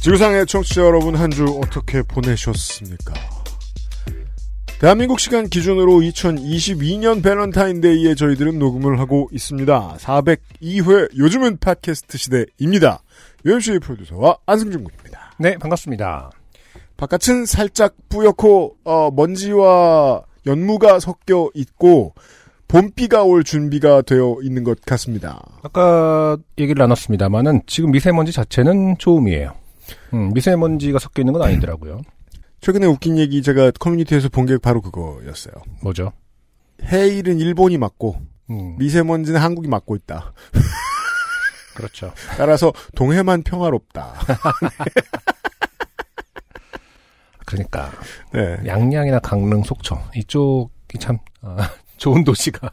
지구상의 청취자 여러분 한 주 어떻게 보내셨습니까? 대한민국 시간 기준으로 2022년 밸런타인데이에 저희들은 녹음을 하고 있습니다. 402회 요즘은 팟캐스트 시대입니다. UMC의 프로듀서와 안승준 군입니다. 네, 반갑습니다. 바깥은 살짝 뿌옇고 어, 먼지와 연무가 섞여 있고 봄비가 올 준비가 되어 있는 것 같습니다. 아까 얘기를 나눴습니다만은 지금 미세먼지 자체는 좋음이에요. 음, 미세먼지가 섞여 있는 건 아니더라고요. 최근에 웃긴 얘기 제가 커뮤니티에서 본 게 바로 그거였어요. 뭐죠? 해일은 일본이 맞고 음, 미세먼지는 한국이 맡고 있다. 그렇죠. 따라서 동해만 평화롭다. 그러니까 네. 양양이나 강릉, 속초 이쪽이 참 아, 좋은 도시가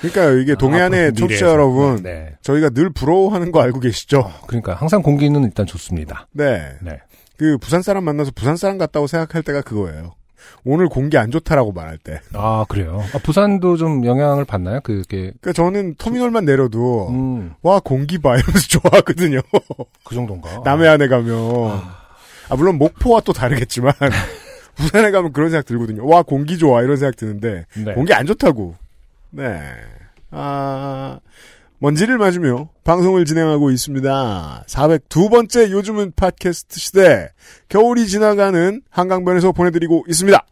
그러니까 이게 동해안의 앞으로 청취자. 여러분, 네. 저희가 늘 부러워하는 거 알고 계시죠? 그러니까 항상 공기는 일단 좋습니다. 네. 네. 그 부산 사람 만나서 부산 사람 같다고 생각할 때가 그거예요. 오늘 공기 안 좋다라고 말할 때. 아 그래요. 아, 부산도 좀 영향을 받나요? 그게 그러니까 저는 터미널만 내려도 음, 와 공기 봐 이러면서 좋아하거든요. 그 정도인가? 남해안에 가면 아 물론 목포와 또 다르겠지만 부산에 가면 그런 생각 들거든요. 와 공기 좋아 이런 생각 드는데 네. 공기 안 좋다고. 네. 아, 먼지를 맞으며 방송을 진행하고 있습니다. 402번째 요즘은 팟캐스트 시대. 겨울이 지나가는 한강변에서 보내드리고 있습니다.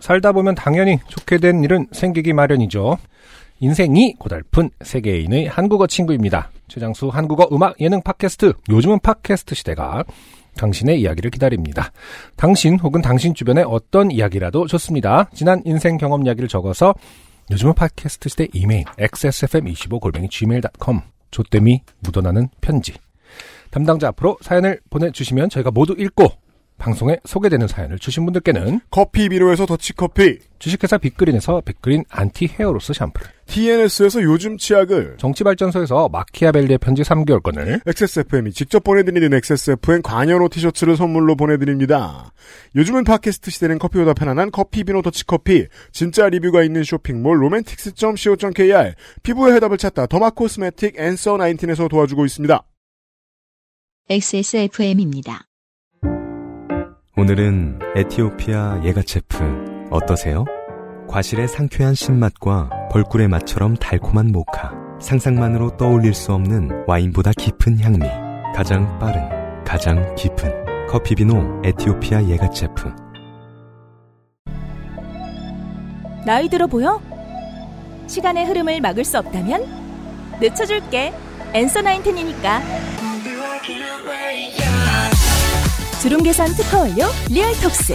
살다 보면 당연히 좋게 된 일은 생기기 마련이죠. 인생이 고달픈 세계인의 한국어 친구입니다. 최장수 한국어 음악 예능 팟캐스트 요즘은 팟캐스트 시대가 당신의 이야기를 기다립니다. 당신 혹은 당신 주변의 어떤 이야기라도 좋습니다. 지난 인생 경험 이야기를 적어서 요즘은 팟캐스트 시대 이메일 xsfm25골뱅이 gmail.com 조땜이 묻어나는 편지. 담당자 앞으로 사연을 보내주시면 저희가 모두 읽고 방송에 소개되는 사연을 주신 분들께는 커피비노에서 더치커피, 주식회사 빅그린에서 빅그린 anti hair loss 샴푸를 TNS에서 요즘 치약을, 정치발전소에서 마키아벨리의 편지 3개월권을 XSFM이 직접 보내드리는 XSFM 관여로 티셔츠를 선물로 보내드립니다. 요즘은 팟캐스트 시대는 커피보다 편안한 커피 비노 더치커피, 진짜 리뷰가 있는 쇼핑몰 로맨틱스.co.kr, 피부의 해답을 찾다 더마 코스메틱 앤서 19에서 도와주고 있습니다. XSFM입니다. 오늘은 에티오피아 예가체프 어떠세요? 과실의 상쾌한 신맛과 벌꿀의 맛처럼 달콤한 모카 상상만으로 떠올릴 수 없는 와인보다 깊은 향미 가장 빠른 가장 깊은 커피비노 에티오피아 예가체프 나이 들어 보여? 시간의 흐름을 막을 수 없다면 늦춰줄게. 엔서 나인텐이니까. 주름 개선 특허 완료 리얼톡스.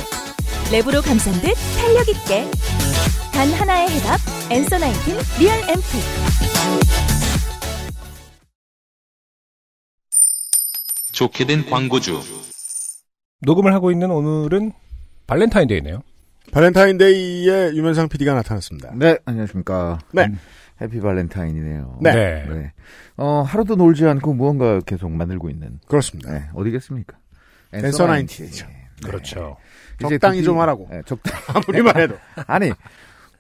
랩으로 감싼 듯 탄력 있게. 단 하나의 해답. 엔서 나인텐 리얼 앰프. 좋게 된 광고주. 녹음을 하고 있는 오늘은 발렌타인데이네요. 발렌타인데이에 유면상 PD가 나타났습니다. 네, 안녕하십니까. 네. 음, 해피 발렌타인이네요. 네. 어, 하루도 놀지 않고 무언가 계속 만들고 있는. 그렇습니다. 네, 어디겠습니까? 앤서 나인틴이죠. 그렇죠. 이제 적당히 좀 하라고. 네, 적당. 아무리만 해도. 아니,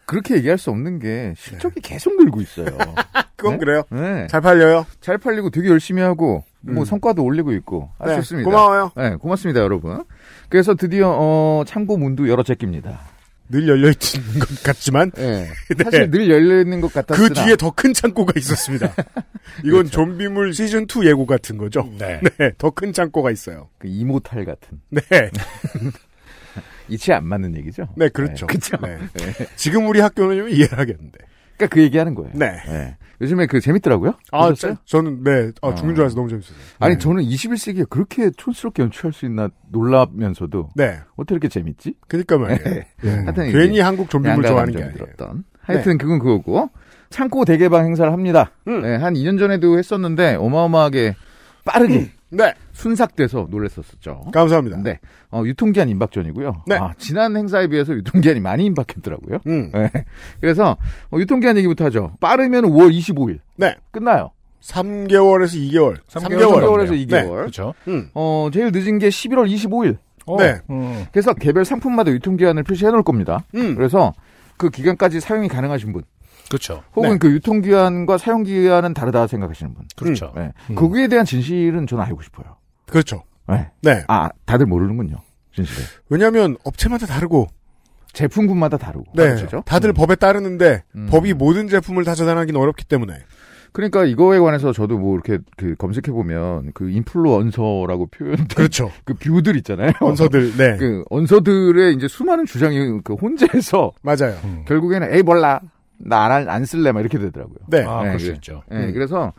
그렇게 얘기할 수 없는 게 실적이 계속 늘고 있어요. 그건 네? 그래요. 네. 잘 팔려요. 잘 팔리고 되게 열심히 하고, 뭐 음. 성과도 올리고 있고. 네, 좋습니다. 고마워요. 네, 고맙습니다, 여러분. 그래서 드디어, 어, 창고 문도 열어 제낍니다. 늘 열려있는 것 같지만 네. 사실 늘 열려있는 것 같았으나. 그 뒤에 더 큰 창고가 있었습니다. 이건 좀비물 시즌 2 예고 같은 거죠. 네. 네, 더 큰 창고가 있어요. 그 이모탈 같은. 네, 이치에 안 맞는 얘기죠? 네, 그렇죠. 그쵸. 네. 지금 우리 학교는 이해를 하겠는데. 그러니까 그 얘기하는 거예요. 네. 네. 요즘에 그 재밌더라고요. 아? 저, 저는, 네, 아, 죽는 줄 어. 알아서 너무 재밌었어요. 아니 네. 저는 21세기에 그렇게 촌스럽게 연출할 수 있나 놀라면서도 네, 어떻게 이렇게 재밌지? 그니까 말이에요. 네. 네. 하여튼 괜히 한국 좀비물 좋아하는 게. 들었던. 하여튼 그건 그거고 창고 대개방 행사를 합니다. 음. 네, 한 2년 전에도 했었는데 어마어마하게 빠르게 네. 순삭돼서 놀랬었었죠. 감사합니다. 네. 어, 유통기한 임박전이고요. 네. 아, 지난 행사에 비해서 유통기한이 많이 임박했더라고요. 음. 네. 그래서 어, 유통기한 얘기부터 하죠. 빠르면 5월 25일. 네. 끝나요. 3개월에서 2개월. 3개월. 3개월 에서 네. 2개월. 그렇죠. 음. 어, 제일 늦은 게 11월 25일. 네. 음. 그래서 개별 상품마다 유통기한을 표시해 놓을 겁니다. 음. 그래서 그 기간까지 사용이 가능하신 분, 그렇죠. 혹은 네. 그 유통기한과 사용기한은 다르다 생각하시는 분. 그렇죠. 네. 음. 거기에 대한 진실은 저는 알고 싶어요. 그렇죠. 네. 네. 아, 다들 모르는군요. 진실을. 왜냐하면 업체마다 다르고, 제품군마다 다르고. 네. 그렇죠? 다들 법에 따르는데 음. 법이 모든 제품을 다 저장하기는 어렵기 때문에. 그러니까 이거에 관해서 저도 뭐 이렇게 그 검색해 보면 그 인플루언서라고 표현된 그렇죠. 그 뷰들 있잖아요. 원서들. 네. 그 언서들의 이제 수많은 주장이 그 혼재해서 맞아요. 음. 결국에는 에이 몰라 나 안 안 쓸래 막 이렇게 되더라고요. 네. 아, 네, 그럴 수 그래. 있죠. 예, 음. 그래서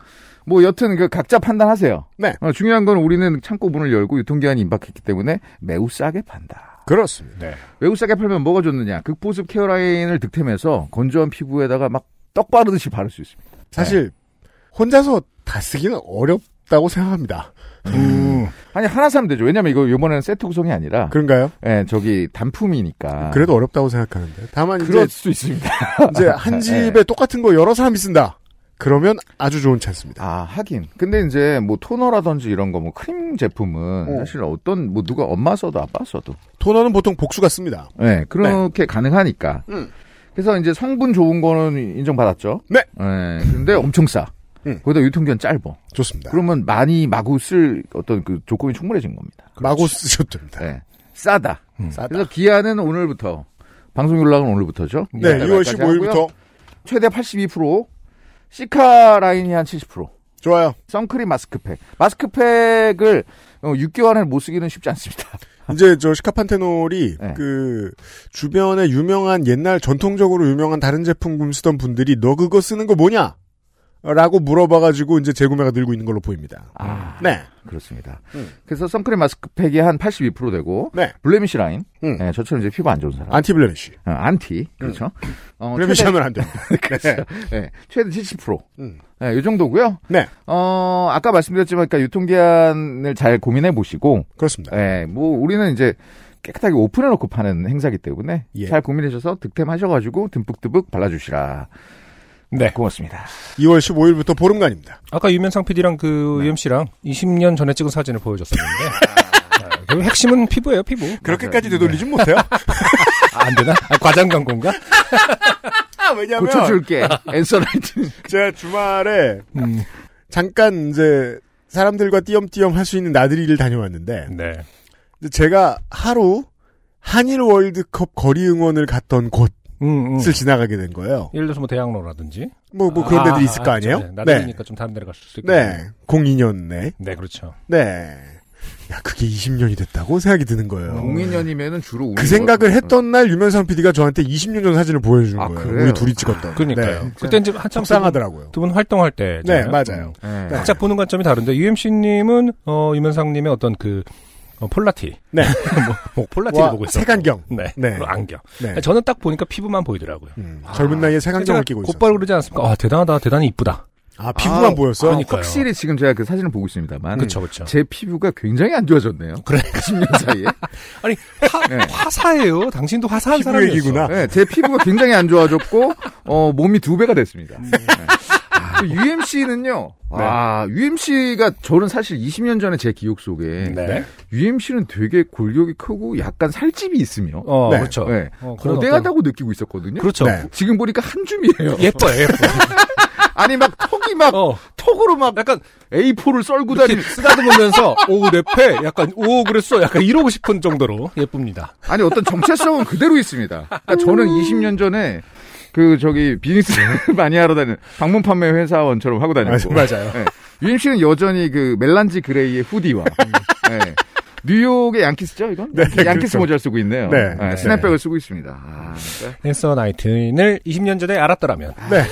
뭐 여튼 그 각자 판단하세요. 네. 어, 중요한 건 우리는 창고 문을 열고 유통기한이 임박했기 때문에 매우 싸게 판다. 그렇습니다. 네. 매우 싸게 팔면 뭐가 좋느냐? 극보습 케어라인을 득템해서 건조한 피부에다가 막 떡 바르듯이 바를 수 있습니다. 사실 혼자서 다 쓰기는 어렵다고 생각합니다. 음. 아니 하나 사면 되죠. 왜냐면 이거 이번에는 세트 구성이 아니라 그런가요? 예, 저기 단품이니까. 그래도 어렵다고 생각하는데. 다만 그럴 이제 수 있습니다. 이제 한 집에 똑같은 거 여러 사람이 쓴다. 그러면 아주 좋은 찬스입니다. 아, 하긴. 근데 이제 뭐 토너라든지 이런 거 뭐 크림 제품은 어. 사실 어떤 뭐 누가 엄마 써도 아빠 써도 토너는 보통 복수가 씁니다. 네, 그렇게 가능하니까. 음. 그래서 이제 성분 좋은 거는 인정받았죠. 네. 근데 엄청 싸. 음. 거기다 유통기한 짧아. 좋습니다. 그러면 많이 마구 쓸 어떤 그 조건이 충분해진 겁니다. 마구 쓰셔도 됩니다. 네. 싸다. 싸다. 그래서 기한은 오늘부터 방송 연락은 오늘부터죠. 네, 이달 6월 말까지 하고요. 15일부터 최대 82%, 시카 라인이 한 70%. 좋아요. 선크림 마스크팩. 마스크팩을 어, 6개월을 못 쓰기는 쉽지 않습니다. 이제 저 시카판테놀이 네. 그 주변에 유명한 옛날 전통적으로 유명한 다른 제품 쓰던 분들이 너 그거 쓰는 거 뭐냐? 라고 물어봐가지고 이제 재구매가 늘고 있는 걸로 보입니다. 아, 네. 그렇습니다. 음. 그래서 선크림 마스크팩이 한 82% 되고 네. blemish 라인, 음. 네, 저처럼 이제 피부 안 좋은 사람, anti blemish. 어, 안티, 그렇죠. 어, 블레미쉬 최대- 하면 안 됩니다. 그렇죠. 네, 최대 70%. 음. 네, 이 정도고요. 네. 어, 아까 말씀드렸지만, 그러니까 유통기한을 잘 고민해 보시고, 그렇습니다. 네, 뭐 우리는 이제 깨끗하게 오픈해놓고 파는 행사기 때문에 예. 잘 고민하셔서 득템하셔가지고 듬뿍듬뿍 발라주시라. 네. 고맙습니다. 2월 15일부터 보름간입니다. 아까 유면상 PD랑 그 네. UMC랑 20년 전에 찍은 사진을 보여줬었는데 아, 핵심은 피부예요, 피부. 그렇게까지 되돌리진 못해요. 아, 안 되나? 아, 과장 광고인가? 아, 왜냐면 고쳐줄게. 앤서라이트. 제가 주말에 음, 잠깐 이제 사람들과 띄엄띄엄 할 수 있는 나들이를 다녀왔는데 네. 제가 하루 한일 월드컵 거리 응원을 갔던 곳을 음, 음. 지나가게 된 거예요. 예를 들어서 뭐 대학로라든지. 뭐, 뭐 그런 아, 데도 아, 있을 거 아, 아니에요? 네, 네. 나들이니까 좀 다른 데를 갈수 있겠네요. 네. 02년에. 네, 그렇죠. 네. 야, 그게 20년이 됐다고 생각이 드는 거예요. 02년이면은 주로 그 생각을 뭐- 했던 날 유면상 PD가 저한테 20년 전 사진을 보여주는 아, 거예요. 그래요? 우리 둘이 찍었던. 그러니까요. 네. 그때 이제 한참 속상하더라고요. 두 분 활동할 때. 네, 맞아요. 네. 각자 보는 관점이 다른데 UMC님은 어, 유면상님의 어떤 그 어, 폴라티. 네. 뭐, 뭐 폴라티를 와, 보고 있어요. 색안경. 네. 네. 안경. 네. 저는 딱 보니까 피부만 보이더라고요. 음, 젊은 나이에 색안경을 끼고 있어요. 곧바로 그러지 않습니까? 아, 대단하다. 대단히 이쁘다. 아, 피부만 아, 보였어? 그러니까요. 확실히 지금 제가 그 사진을 보고 있습니다만 그렇죠, 그렇죠. 제 피부가 굉장히 안 좋아졌네요. 그래. 10년 사이에. 아니, 화, 네. 화사해요. 당신도 화사한. 얘기구나. 네, 제 피부가 굉장히 안 좋아졌고 어, 몸이 두 배가 됐습니다. 네. UMC는요. 와, UMC가 저는 사실 20년 전에 제 기억 속에 네. UMC는 되게 골격이 크고 약간 살집이 있으며 어, 네. 그렇죠. 네, 어, 거대하다고 느끼고 있었거든요. 그렇죠. 네. 지금 보니까 한 줌이에요. 예뻐요, 예뻐. 아니 막 턱이 막 어, 턱으로 막 약간 A4를 썰고 이렇게 다니. 쓰다듬으면서 오 랩해 약간 오 그랬어 약간 이러고 싶은 정도로 예쁩니다. 아니 어떤 정체성은 그대로 있습니다. 그러니까 저는 20년 전에 그 저기 비즈니스 많이 하러 다니는 방문 판매 회사원처럼 하고 다녔고 맞아요. 네. UMC는 여전히 그 멜란지 그레이의 후디와 네. 뉴욕의 양키스죠 이건? 네, 양키스 그렇죠. 모자를 쓰고 있네요. 네. 네, 스냅백을 쓰고 있습니다. 아. 앤서 나이트인을 20년 전에 알았더라면 네.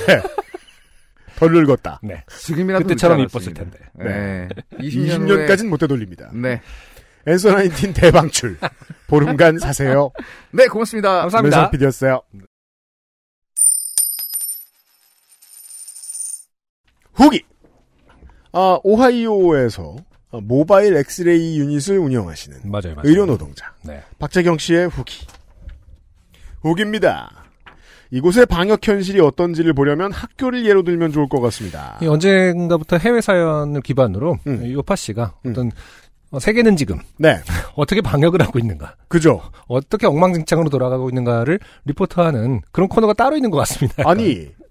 덜 늙었다. 네. 지금이라도 그때처럼 이뻤을. 텐데. 네. 20년 20년까지는 못 되돌립니다. 네. 앤서 나인틴 대방출. 보름간 사세요. 네, 고맙습니다. 감사합니다. 유면상 PD였어요. 후기. 아, 오하이오에서 어, 모바일 엑스레이 유닛을 운영하시는 맞아요, 맞아요. 의료 노동자 네. 박재경 씨의 후기. 후기입니다. 이곳의 방역 현실이 어떤지를 보려면 학교를 예로 들면 좋을 것 같습니다. 이 언젠가부터 해외 사연을 기반으로 음. 이 요파 씨가 음. 어떤 어, 세계는 지금 네, 어떻게 방역을 하고 있는가, 그죠. 어떻게 엉망진창으로 돌아가고 있는가를 리포트하는 그런 코너가 따로 있는 것 같습니다. 아니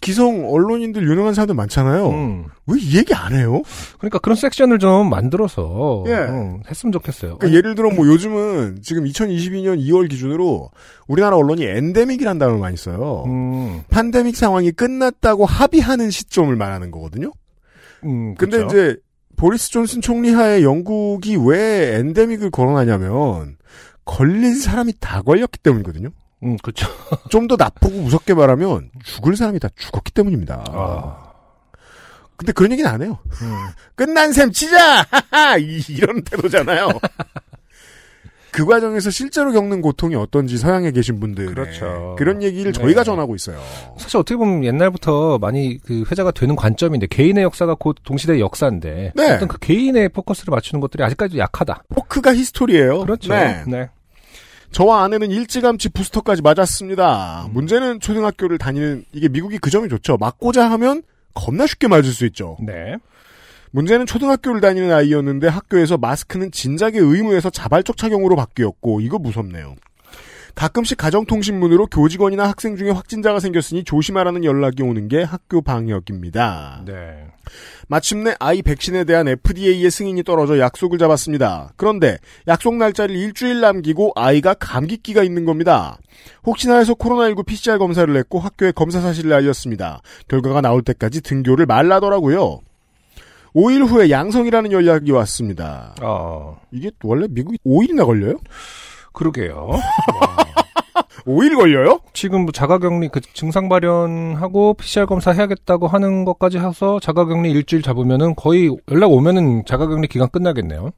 기성 언론인들 유능한 사람들 많잖아요. 음. 왜이 얘기 안 해요? 그러니까 그런 섹션을 좀 만들어서 예. 음, 했으면 좋겠어요. 그러니까 예를 들어 뭐 요즘은 지금 2022년 2월 기준으로 우리나라 언론이 엔데믹이란 단어를 많이 써요. 음, 팬데믹 상황이 끝났다고 합의하는 시점을 말하는 거거든요. 음, 근데 그쵸? 이제 보리스 존슨 총리 하에 영국이 왜 엔데믹을 거론하냐면 걸린 사람이 다 걸렸기 때문이거든요. 음, 그렇죠. 좀 더 나쁘고 무섭게 말하면 죽을 사람이 다 죽었기 때문입니다. 아, 근데 그런 얘기는 안 해요. 음. 끝난 셈 치자! 이런 태도잖아요. 그 과정에서 실제로 겪는 고통이 어떤지 서양에 계신 분들 그렇죠. 그런 얘기를 네. 저희가 전하고 있어요. 사실 어떻게 보면 옛날부터 많이 그 회자가 되는 관점인데 개인의 역사가 곧 동시대의 역사인데 네. 어떤 그 개인의 포커스를 맞추는 것들이 아직까지도 약하다. folk가 history예요. 그렇죠. 네. 네. 저와 아내는 일찌감치 부스터까지 맞았습니다. 음. 문제는 초등학교를 다니는 이게 미국이 그 점이 좋죠. 맞고자 하면 겁나 쉽게 맞을 수 있죠. 네. 문제는 초등학교를 다니는 아이였는데 학교에서 마스크는 진작에 의무에서 자발적 착용으로 바뀌었고 이거 무섭네요. 가끔씩 가정통신문으로 교직원이나 학생 중에 확진자가 생겼으니 조심하라는 연락이 오는 게 학교 방역입니다. 네. 마침내 아이 백신에 대한 FDA의 승인이 떨어져 약속을 잡았습니다. 그런데 약속 날짜를 일주일 남기고 아이가 감기기가 있는 겁니다. 혹시나 해서 코로나19 PCR 검사를 했고 학교에 검사 사실을 알렸습니다. 결과가 나올 때까지 등교를 말라더라고요. 5일 후에 양성이라는 연락이 왔습니다. 어, 이게 원래 미국이 5일이나 걸려요? 그러게요. 5일 걸려요? 지금 뭐 자가격리 그 증상 발현하고 PCR 검사 해야겠다고 하는 것까지 해서 자가격리 일주일 잡으면은 거의 연락 오면은 자가격리 기간 끝나겠네요.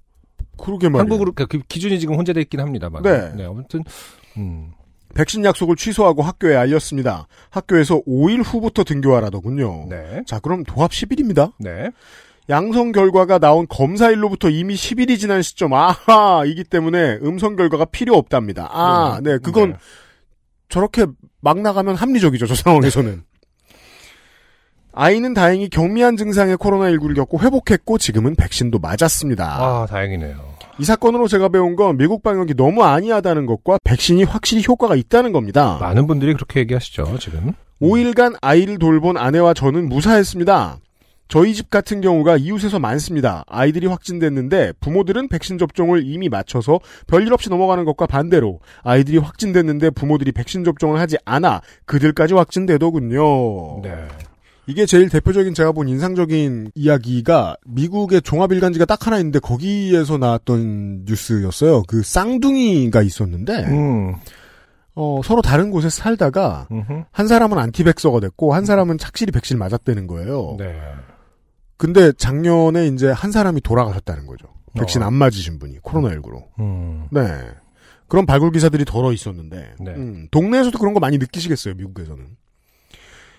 그러게 말이에요. 한국으로 그 기준이 지금 혼재돼 있긴 합니다만. 네. 아무튼 음. 백신 약속을 취소하고 학교에 알렸습니다. 학교에서 5일 후부터 등교하라더군요. 네. 자, 그럼 도합 10일입니다. 네. 양성 결과가 나온 검사일로부터 이미 10일이 지난 시점, 아하, 이기 때문에 음성 결과가 필요 없답니다. 아, 네, 그건 네. 저렇게 막 나가면 합리적이죠, 저 상황에서는. 아이는 다행히 경미한 증상의 코로나19를 겪고 회복했고 지금은 백신도 맞았습니다. 아, 다행이네요. 이 사건으로 제가 배운 건 미국 방역이 너무 아니하다는 것과 백신이 확실히 효과가 있다는 겁니다. 많은 분들이 그렇게 얘기하시죠, 지금. 5일간 아이를 돌본 아내와 저는 무사했습니다. 저희 집 같은 경우가 이웃에서 많습니다. 아이들이 확진됐는데 부모들은 백신 접종을 이미 마쳐서 별일 없이 넘어가는 것과 반대로 아이들이 확진됐는데 부모들이 백신 접종을 하지 않아 그들까지 확진되더군요. 네. 이게 제일 대표적인 제가 본 인상적인 이야기가 미국의 종합일간지가 딱 하나 있는데 거기에서 나왔던 뉴스였어요. 그 쌍둥이가 있었는데 음. 어, 서로 다른 곳에 살다가 음흠. 한 사람은 안티백서가 됐고 한 사람은 착실히 백신을 맞았다는 거예요. 네. 근데 작년에 이제 한 사람이 돌아가셨다는 거죠. 백신 어. 안 맞으신 분이 코로나19로. 음. 네. 그런 발굴 기사들이 덜어 있었는데 네. 음, 동네에서도 그런 거 많이 느끼시겠어요. 미국에서는.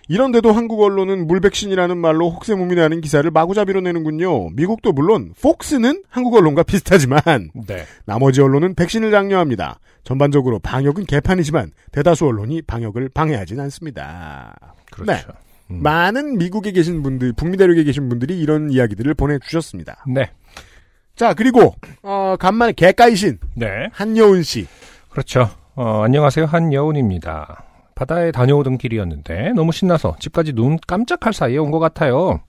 이런데도 한국 언론은 물백신이라는 말로 혹세무민하는 기사를 마구잡이로 내는군요. 미국도 물론 폭스는 한국 언론과 비슷하지만 네. 나머지 언론은 백신을 장려합니다. 전반적으로 방역은 개판이지만 대다수 언론이 방역을 방해하진 않습니다. 그렇죠. 네. 음. 많은 미국에 계신 분들, 북미 대륙에 계신 분들이 이런 이야기들을 보내주셨습니다. 네. 자, 그리고, 어, 간만에 개까이신 네. 한여은 씨. 그렇죠. 어, 안녕하세요. 한여운입니다. 바다에 다녀오던 길이었는데 너무 신나서 집까지 눈 깜짝할 사이에 온 것 같아요.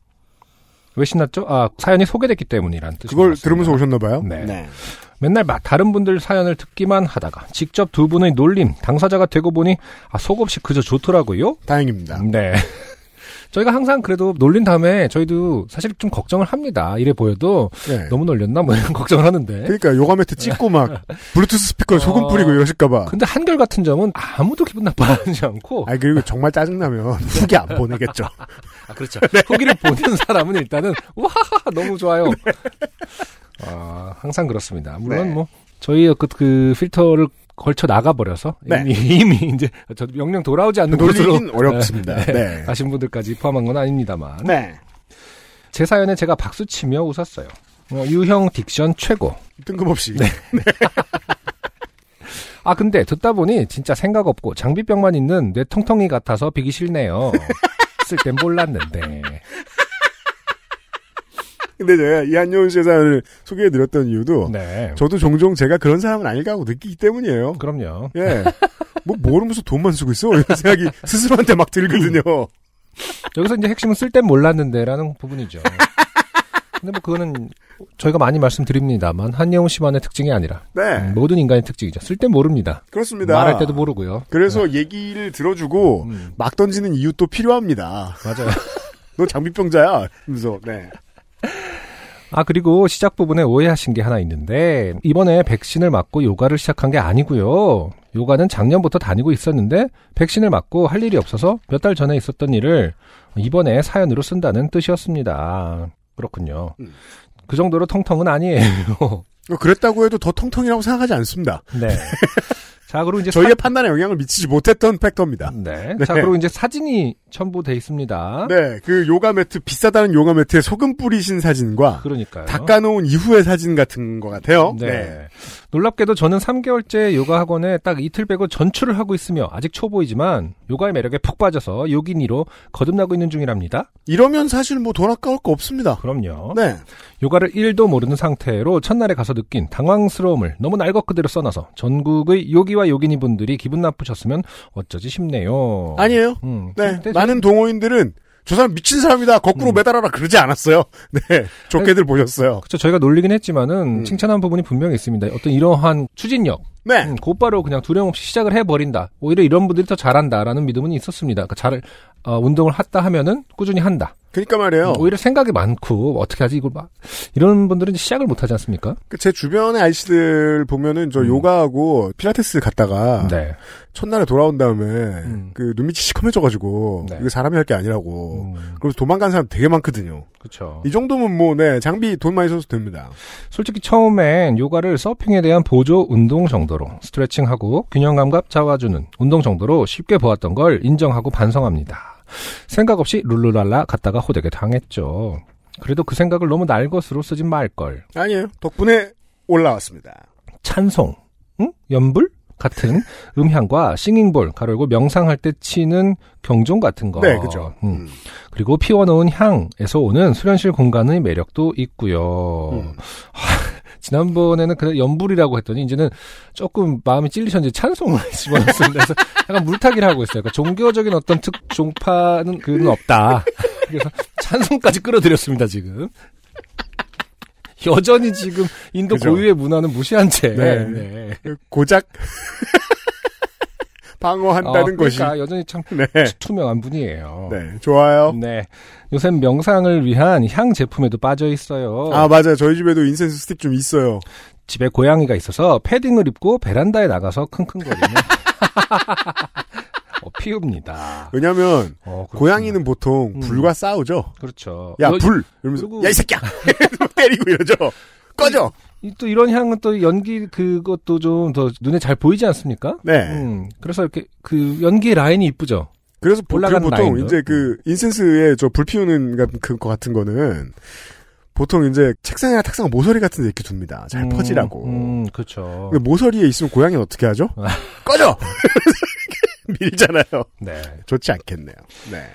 왜 신났죠? 아, 사연이 소개됐기 때문이란 뜻인 그걸 것 같습니다. 들으면서 오셨나봐요. 네. 맨날 마- 다른 분들 사연을 듣기만 하다가 직접 두 분의 놀림, 당사자가 되고 보니 아, 속없이 그저 좋더라고요. 다행입니다. 네. 저희가 항상 그래도 놀린 다음에 저희도 사실 좀 걱정을 합니다. 이래 보여도 네. 너무 놀렸나? 뭐 이런 걱정을 하는데. 그러니까 요가 매트 찍고 막 블루투스 스피커에 소금 어. 뿌리고 이러실까봐. 근데 한결 같은 점은 아무도 기분 나빠하지 않고. 아 그리고 정말 짜증나면 후기 안 보내겠죠. 아, 그렇죠. 후기를 보는 사람은 일단은, 와, 너무 좋아요. 아, 항상 그렇습니다. 물론 네. 뭐, 저희 그, 그 필터를 걸쳐 나가버려서, 네. 이미, 이미 이제, 저 명령 돌아오지 않는. 놀리긴 어렵습니다. 네, 네. 가신 분들까지 포함한 건 아닙니다만. 네. 제 사연에 제가 박수치며 웃었어요. 어, 유형 딕션 최고. 뜬금없이. 아 근데 듣다 보니 진짜 생각 없고 장비병만 있는 뇌 통통이 같아서 비기 싫네요. 쓸 땐 몰랐는데. 근데 제가 이 한여운 씨의 사연을 소개해드렸던 이유도 네. 저도 종종 제가 그런 사람은 아닐까 하고 느끼기 때문이에요. 그럼요. 예. 뭐 모르면서 돈만 쓰고 있어? 이런 생각이 스스로한테 막 들거든요. 여기서 이제 핵심은 쓸 땐 몰랐는데라는 부분이죠. 근데 뭐 그거는 저희가 많이 말씀드립니다만 한예웅 씨만의 특징이 아니라 네. 음, 모든 인간의 특징이죠. 쓸 땐 모릅니다. 그렇습니다. 말할 때도 모르고요. 그래서 얘기를 들어주고 음, 막 던지는 이유도 필요합니다. 맞아요. 너 장비병자야. 그래서 네. 아 그리고 시작 부분에 오해하신 게 하나 있는데 이번에 백신을 맞고 요가를 시작한 게 아니고요. 요가는 작년부터 다니고 있었는데 백신을 맞고 할 일이 없어서 몇 달 전에 있었던 일을 이번에 사연으로 쓴다는 뜻이었습니다. 그렇군요. 음. 그 정도로 통통은 아니에요. 뭐 그랬다고 해도 더 통통이라고 생각하지 않습니다. 네. 자, 그리고 이제 저희의 판단에 영향을 미치지 못했던 팩터입니다. 사... 네. 네. 자, 그리고 이제 사진이 첨부돼 있습니다. 네, 그 요가 매트 비싸다는 요가 매트에 소금 뿌리신 사진과 그러니까요. 닦아놓은 이후의 사진 같은 것 같아요. 네. 놀랍게도 저는 3개월째 요가 학원에 딱 이틀 빼고 전출을 하고 있으며 아직 초보이지만 요가의 매력에 푹 빠져서 요기니로 거듭나고 있는 중이랍니다. 이러면 사실 뭐 돈 아까울 거 없습니다. 그럼요. 네. 요가를 1도 모르는 상태로 첫날에 가서 느낀 당황스러움을 너무 날 것 그대로 써놔서 전국의 요기와 요기니 분들이 기분 나쁘셨으면 어쩌지 싶네요. 아니에요. 음, 네. 많은 동호인들은 저 사람 미친 사람이다. 거꾸로 음. 매달아라. 그러지 않았어요. 네. 좋게들 보셨어요. 그렇죠. 저희가 놀리긴 했지만은 음. 칭찬한 부분이 분명히 있습니다. 어떤 이러한 추진력, 네. 음, 곧바로 그냥 두려움 없이 시작을 해버린다. 오히려 이런 분들이 더 잘한다라는 믿음은 있었습니다. 그러니까 잘 어, 운동을 했다 하면은 꾸준히 한다. 그러니까 말이에요. 음, 오히려 생각이 많고 어떻게 하지 이걸 막 이런 분들은 시작을 못 하지 않습니까? 그제 주변의 아이씨들 보면은 저 음. 요가하고 필라테스 갔다가 네. 첫날에 돌아온 다음에 음. 그 눈밑이 시커매져가지고 네. 이거 사람이 할 게 아니라고. 음, 그래서 도망간 사람 되게 많거든요. 그렇죠. 이 정도면 뭐, 네, 장비 돈 많이 써도 됩니다. 솔직히 처음엔 요가를 서핑에 대한 보조 운동 정도로 스트레칭하고 균형 감각 잡아주는 운동 정도로 쉽게 보았던 걸 인정하고 반성합니다. 생각 없이 룰루랄라 갔다가 호되게 당했죠. 그래도 그 생각을 너무 날 것으로 쓰진 말걸. 아니에요. 덕분에 올라왔습니다. 찬송, 응? 연불 같은 음향과 싱잉볼, 가로고 명상할 때 치는 경종 같은 거. 네, 그죠. 음. 음. 그리고 피워놓은 향에서 오는 수련실 공간의 매력도 있고요. 음. 지난번에는 그냥 연불이라고 했더니 이제는 조금 마음이 찔리셨는지 찬송을 집어넣습니다. 그래서 약간 물타기를 하고 있어요. 그러니까 종교적인 어떤 특 종파는 그는 없다. 그래서 찬송까지 끌어들였습니다 지금. 여전히 지금 인도 그죠. 고유의 문화는 무시한 채. 네. 네. 고작 방어한다는 어, 것이. 그러니까 여전히 참 네. 투명한 분이에요. 네, 좋아요. 네. 요새 명상을 위한 향 제품에도 빠져 있어요. 아, 맞아요. 저희 집에도 incense stick 좀 있어요. 집에 고양이가 있어서 패딩을 입고 베란다에 나가서 킁킁거리며 어, 피웁니다. 왜냐면, 어. 고양이는 보통 음. 불과 싸우죠. 그렇죠. 야, 여- 불! 이러면서, 그리고- 야, 이 새끼야! 때리고 이러죠. 꺼져! 이- 또 이런 향은 또 연기 그것도 좀 더 눈에 잘 보이지 않습니까? 네. 음, 그래서 이렇게 그 연기 라인이 이쁘죠. 그래서 보- 그 올라가는 보통 라인도. 이제 그 인센스에 저 불 피우는 같은 그- 거 같은 거는 보통 이제 책상이나 탁상 모서리 같은 데 이렇게 둡니다. 잘 음, 퍼지라고. 음, 그렇죠. 모서리에 있으면 고양이는 어떻게 하죠? 아. 꺼져! 밀잖아요. 네. 좋지 않겠네요. 네.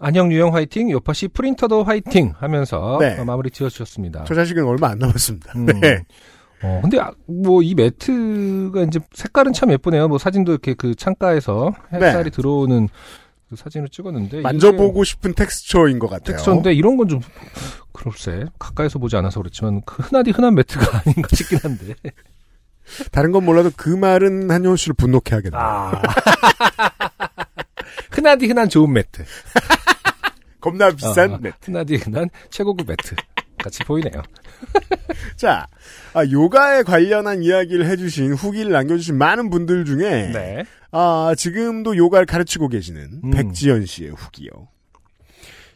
안녕 유영 화이팅, 요파시 프린터도 화이팅 하면서 네. 어, 마무리 지어주셨습니다. 저 자식은 얼마 안 남았습니다. 음. 네. 어, 근데, 뭐, 이 매트가 이제 색깔은 참 예쁘네요. 뭐, 사진도 이렇게 그 창가에서 햇살이 들어오는 그 사진을 찍었는데. 네. 만져보고 싶은 텍스처인 것 같아요. 텍스처인데 이런 건 좀, 그럴세. 가까이서 보지 않아서 그렇지만, 그 흔하디 흔한 매트가 아닌가 싶긴 한데. 다른 건 몰라도 그 말은 한효원 씨를 분노케 하겠네요. 아. 흔하디 흔한 좋은 매트. 겁나 비싼 어, 매트. 흔하디 흔한 최고급 매트. 같이 보이네요. 자, 아, 요가에 관련한 이야기를 해주신 후기를 남겨주신 많은 분들 중에 네. 아, 지금도 요가를 가르치고 계시는 음. 백지연 씨의 후기요.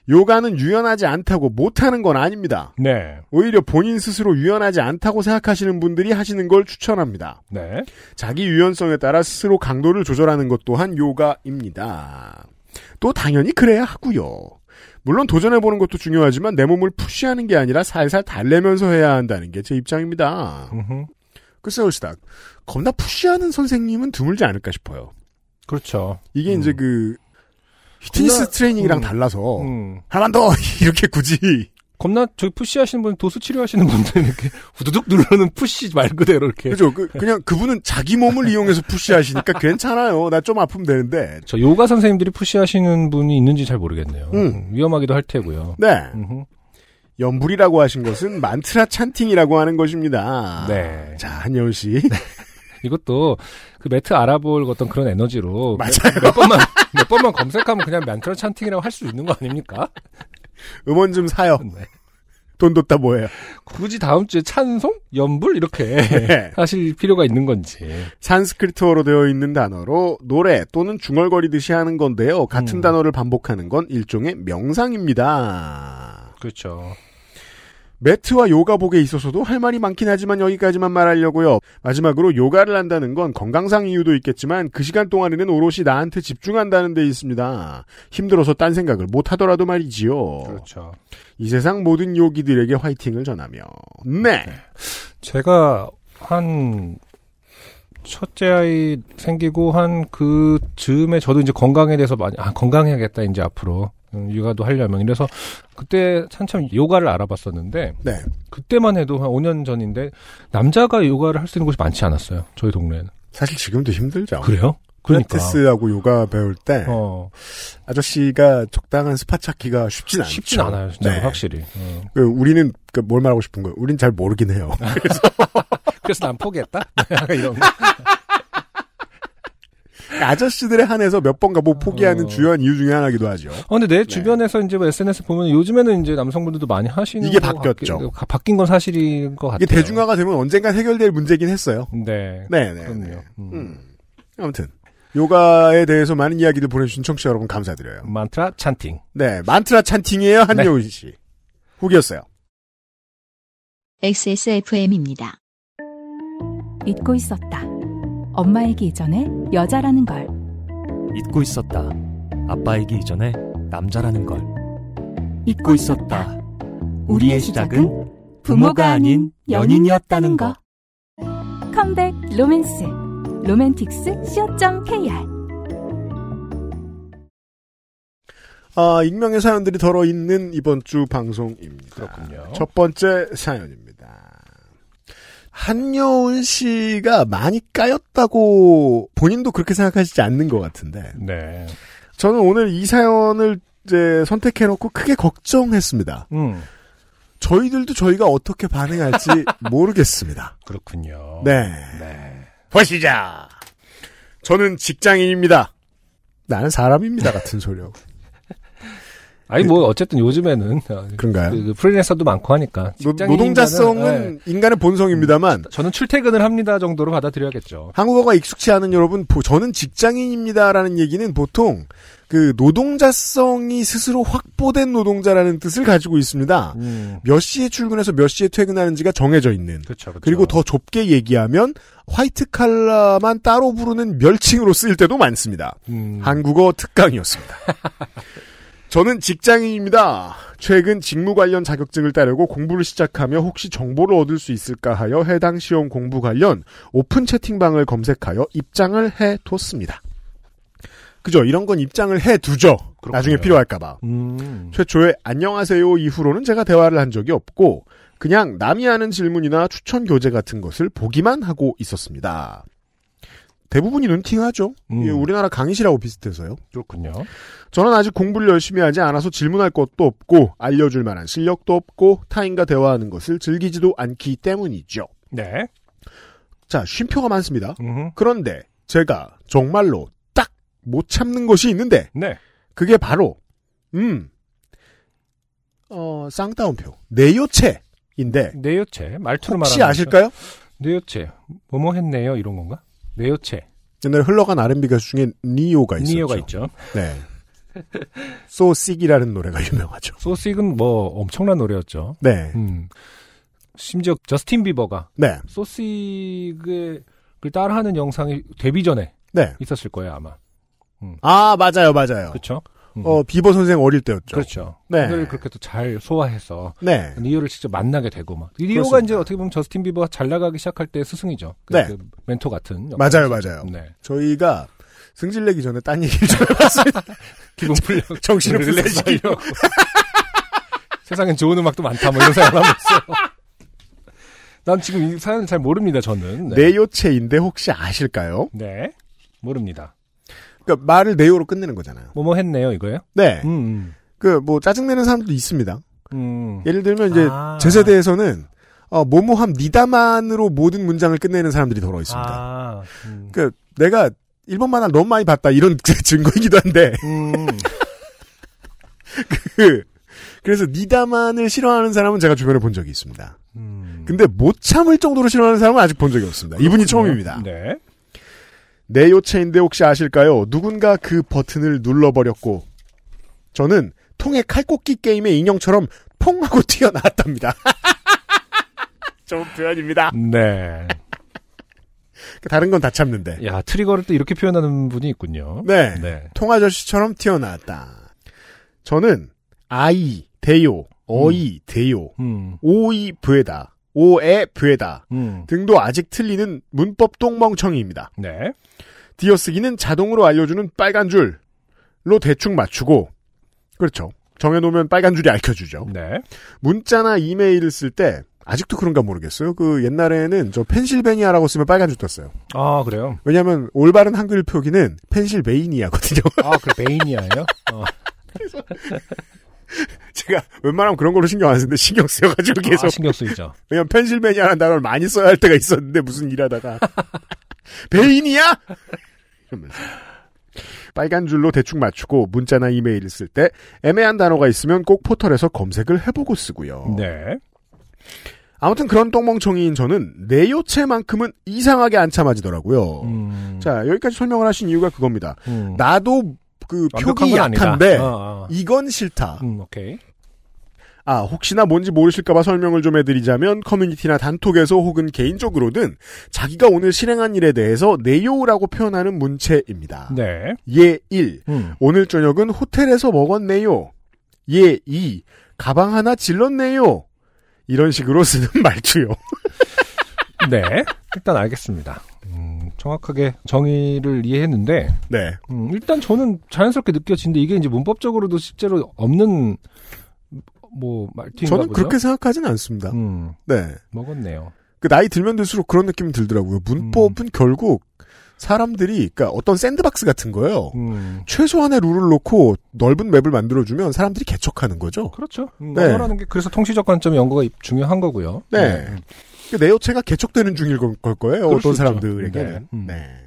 요가는 유연하지 않다고 못하는 건 아닙니다. 네. 오히려 본인 스스로 유연하지 않다고 생각하시는 분들이 하시는 걸 추천합니다. 네. 자기 유연성에 따라 스스로 강도를 조절하는 것 또한 요가입니다. 또 당연히 그래야 하고요. 물론 도전해보는 것도 중요하지만 내 몸을 push하는 게 아니라 살살 달래면서 해야 한다는 게 제 입장입니다. 음흠. 글쎄요, 시닥. 겁나 push하는 선생님은 드물지 않을까 싶어요. 그렇죠. 이게 음. 이제 그, 피트니스 겁나- 트레이닝이랑 음. 달라서, 음. 하나만 더! 이렇게 굳이. 겁나 저기 push 하시는 분, 도수 치료하시는 분들 이렇게 후두둑 누르는 push 말 그대로 이렇게. 그죠? 그, 그냥 그분은 자기 몸을 이용해서 push 하시니까 괜찮아요. 나 좀 아프면 되는데. 저 요가 선생님들이 push 하시는 분이 있는지 잘 모르겠네요. 음. 음, 위험하기도 할 테고요. 네. 음흠. 연불이라고 하신 것은 만트라 찬팅이라고 하는 것입니다. 네. 자, 한여울 씨. 이것도 그 매트 알아볼 어떤 그런 에너지로 맞아요. 몇, 몇 번만 몇 번만 검색하면 그냥 만트라 찬팅이라고 할 수 있는 거 아닙니까? 음원 좀 사요. 네. 돈 뒀다 뭐예요. 굳이 다음 주에 찬송, 연불 이렇게 네. 하실 필요가 있는 건지. 산스크리트어로 되어 있는 단어로 노래 또는 중얼거리듯이 하는 건데요. 같은 음. 단어를 반복하는 건 일종의 명상입니다. 그렇죠. 매트와 요가복에 있어서도 할 말이 많긴 하지만 여기까지만 말하려고요. 마지막으로 요가를 한다는 건 건강상 이유도 있겠지만 그 시간 동안에는 오롯이 나한테 집중한다는 데 있습니다. 힘들어서 딴 생각을 못 하더라도 말이지요. 그렇죠. 이 세상 모든 요기들에게 화이팅을 전하며 네. 제가 한 첫째 아이 생기고 한 그 즈음에 저도 이제 건강에 대해서 많이 아 건강해야겠다 이제 앞으로 음, 육아도 하려면 이래서 그때 한참 요가를 알아봤었는데 네. 그때만 해도 한 5년 전인데 남자가 요가를 할 수 있는 곳이 많지 않았어요 저희 동네에는 사실 지금도 힘들죠. 그래요? 그러니까 필라테스하고 요가 배울 때 어 아저씨가 적당한 스팟 찾기가 쉽진 않죠. 쉽진 않아요 진짜 네. 확실히 어. 그 우리는 그 뭘 말하고 싶은 거예요? 우린 잘 모르긴 해요. 그래서 난 포기했다 이런 거. 아저씨들에 한해서 몇 번 가보고 포기하는 어. 주요한 이유 중에 하나기도 하죠. 어, 근데 내 주변에서 이제 뭐 SNS 보면 요즘에는 이제 남성분들도 많이 하시는 이게 거 바뀌었죠. 같기- 가- 바뀐 건 사실인 것 같아요. 이게 대중화가 되면 언젠간 해결될 문제긴 했어요. 네. 네 네. 그럼요. 음. 음. 아무튼 요가에 대해서 많은 이야기들 보내주신 청취자 여러분 감사드려요. 만트라 찬팅. 네, 만트라 찬팅이에요 한여운 씨. 후기였어요. XSFM입니다. 잊고 있었다. 엄마이기 이전에 여자라는 걸. 잊고 있었다. 아빠이기 이전에 남자라는 걸. 잊고 있었다. 우리의 시작은 부모가 아닌 연인이었다는 거. 컴백 로맨스. 로맨틱스 co.kr 아, 익명의 사연들이 덜어 있는 이번 주 방송입니다. 그렇군요. 첫 번째 사연입니다. 한여운 씨가 많이 까였다고 본인도 그렇게 생각하시지 않는 것 같은데 네. 저는 오늘 이 사연을 이제 선택해놓고 크게 걱정했습니다. 음. 저희들도 저희가 어떻게 반응할지 모르겠습니다. 그렇군요. 네. 네. 보시죠. 저는 직장인입니다. 나는 사람입니다 같은 소리하고. 아니 뭐 어쨌든 요즘에는 어, 그런가요? 그, 그 프리랜서도 많고 하니까 노, 노동자성은 네. 인간의 본성입니다만 저는 출퇴근을 합니다 정도로 받아들여야겠죠. 한국어가 익숙치 않은 여러분, 보- 저는 직장인입니다라는 얘기는 보통 그 노동자성이 스스로 확보된 노동자라는 뜻을 가지고 있습니다. 음. 몇 시에 출근해서 몇 시에 퇴근하는지가 정해져 있는. 그렇죠. 그렇죠. 그리고 더 좁게 얘기하면 화이트 칼라만 따로 부르는 멸칭으로 쓰일 때도 많습니다. 음. 한국어 특강이었습니다. 저는 직장인입니다. 최근 직무 관련 자격증을 따려고 공부를 시작하며 혹시 정보를 얻을 수 있을까 하여 해당 시험 공부 관련 오픈 채팅방을 검색하여 입장을 해뒀습니다. 그죠? 이런 건 입장을 해두죠. 그렇군요. 나중에 필요할까봐. 음. 최초에 안녕하세요 이후로는 제가 대화를 한 적이 없고 그냥 남이 하는 질문이나 추천 교재 같은 것을 보기만 하고 있었습니다. 대부분이 눈팅하죠. 음. 이게 우리나라 강의실하고 비슷해서요. 그렇군요. 저는 아직 공부를 열심히 하지 않아서 질문할 것도 없고 알려줄 만한 실력도 없고 타인과 대화하는 것을 즐기지도 않기 때문이죠. 네. 자, 쉼표가 많습니다. 음. 그런데 제가 정말로 딱 못 참는 것이 있는데 네. 그게 바로 음, 어, 쌍따옴표 내요체인데 내요체 말투로 혹시 말하면 아실까요? 내요체 뭐뭐 했네요 이런 건가? 내요체 옛날에 흘러간 R&B 가수 중에 니오가 있었죠. 니어가 있죠. 네. 소식이라는 노래가 유명하죠. 소식은 뭐 엄청난 노래였죠. 네. 음. 심지어 저스틴 비버가 네. So Sick을 따라하는 영상이 데뷔 전에 네. 있었을 거예요 아마. 아, 맞아요, 맞아요. 그렇죠? 음. 어, 비버 선생 어릴 때였죠. 그렇죠. 네. 그걸 그렇게 또 잘 소화해서 네. 니요를 직접 만나게 되고 막 니요가 그렇습니다. 이제 어떻게 보면 저스틴 비버가 잘 나가기 시작할 때 스승이죠. 그, 네. 그 멘토 같은. 맞아요. 맞아요. 네. 저희가 승질 내기 전에 딴 얘기를 좀 해봤습니다. 기분 풀려. 정신을. 하려고. 세상엔 좋은 음악도 많다. 뭐 이런 생각을 하고 있어요. 난 지금 이 사연을 잘 모릅니다. 저는. 네. 네요체인데 혹시 아실까요? 네. 모릅니다. 그러니까 말을 네요로 끝내는 거잖아요. 뭐뭐 했네요, 이거요? 네. 음. 그뭐 짜증내는 사람들도 있습니다. 음. 예를 들면 이제 아. 제 세대에서는 어, 뭐뭐함 니다만으로 모든 문장을 끝내는 사람들이 더러 있습니다. 아. 음. 그 내가 일본 만화를 너무 많이 봤다 이런 증거이기도 한데 음. 그 그래서 니다만을 싫어하는 사람은 제가 주변에 본 적이 있습니다. 음. 근데 못 참을 정도로 싫어하는 사람은 아직 본 적이 없습니다. 이분이 처음입니다. 네. 내 요체인데 혹시 아실까요? 누군가 그 버튼을 눌러버렸고 저는 통의 칼꽂기 게임의 인형처럼 퐁 하고 튀어나왔답니다. 좋은 표현입니다. 네. 다른 건 다 참는데. 야, 트리거를 또 이렇게 표현하는 분이 있군요. 네. 네. 통아저씨처럼 튀어나왔다. 저는 아이, 대요, 어이, 대요, 음. 오이, 부에다, 오에, 부에다 음. 등도 아직 틀리는 문법 똥멍청이입니다. 네. 띄어쓰기는 자동으로 알려주는 빨간 줄로 대충 맞추고 그렇죠. 정해놓으면 빨간 줄이 알려주죠. 네. 문자나 이메일을 쓸 때 아직도 그런가 모르겠어요. 그 옛날에는 저 펜실베니아라고 쓰면 빨간 줄 떴어요. 아, 그래요? 왜냐하면 올바른 한글 표기는 펜실베이니아거든요. 아, 그 메인이야예요? 어. 제가 웬만하면 그런 걸로 신경 안 쓰는데 신경 쓰여가지고 계속 아, 신경 쓰이죠. 왜냐면 펜실베니아라는 단어를 많이 써야 할 때가 있었는데 무슨 일하다가 베인이야? 이러면서 빨간 줄로 대충 맞추고 문자나 이메일을 쓸때 애매한 단어가 있으면 꼭 포털에서 검색을 해보고 쓰고요. 네. 아무튼 그런 똥멍청이인 저는 내 요체만큼은 이상하게 안 참아지더라고요. 음. 자 여기까지 설명을 하신 이유가 그겁니다. 음. 나도 그 표기. 약한데 어, 어. 이건 싫다. 음, 오케이. 아, 혹시나 뭔지 모르실까봐 설명을 좀 해드리자면 커뮤니티나 단톡에서 혹은 개인적으로든 자기가 오늘 실행한 일에 대해서 네요라고 표현하는 문체입니다. 네. 예 1. 음. 오늘 저녁은 호텔에서 먹었네요. 예 2. 가방 하나 질렀네요. 이런 식으로 쓰는 말투요. 네. 일단 알겠습니다. 음, 정확하게 정의를 이해했는데, 네. 음, 일단 저는 자연스럽게 느껴지는데 이게 이제 문법적으로도 실제로 없는 뭐 말투인가 저는 보죠? 그렇게 생각하진 않습니다. 음, 네. 먹었네요. 그 나이 들면 들수록 그런 느낌이 들더라고요. 문법은 결국 사람들이, 그러니까 어떤 샌드박스 같은 거예요. 음, 최소한의 룰을 놓고 넓은 맵을 만들어 주면 사람들이 개척하는 거죠. 그렇죠. 음, 네. 언어라는 게 그래서 통시적 관점 연구가 중요한 거고요. 네. 그 내요체가 개척되는 중일 걸- 걸 거예요. 어떤. 사람들에게는. 네. 음. 네.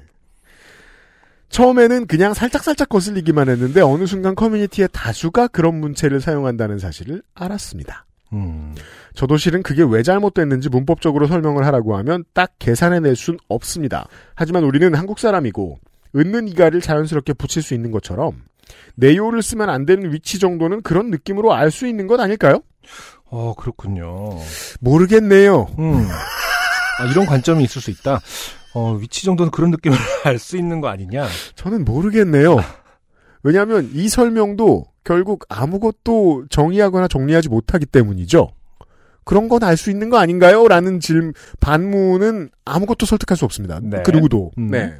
처음에는 그냥 살짝살짝 거슬리기만 했는데 어느 순간 커뮤니티의 다수가 그런 문체를 사용한다는 사실을 알았습니다. 음, 저도 실은 그게 왜 잘못됐는지 문법적으로 설명을 하라고 하면 딱 계산해낼 순 없습니다. 하지만 우리는 한국 사람이고 은는 이가를 자연스럽게 붙일 수 있는 것처럼 내요를 쓰면 안 되는 위치 정도는 그런 느낌으로 알 수 있는 것 아닐까요? 어, 그렇군요. 모르겠네요. 음. 아, 이런 관점이 있을 수 있다. 어, 위치 정도는 그런 느낌을 알 수 있는 거 아니냐? 저는 모르겠네요. 왜냐하면 이 설명도 결국 아무것도 정의하거나 정리하지 못하기 때문이죠. 그런 건 알 수 있는 거 아닌가요? 라는 질, 반문은 아무것도 설득할 수 없습니다. 네. 그 누구도. 음. 네.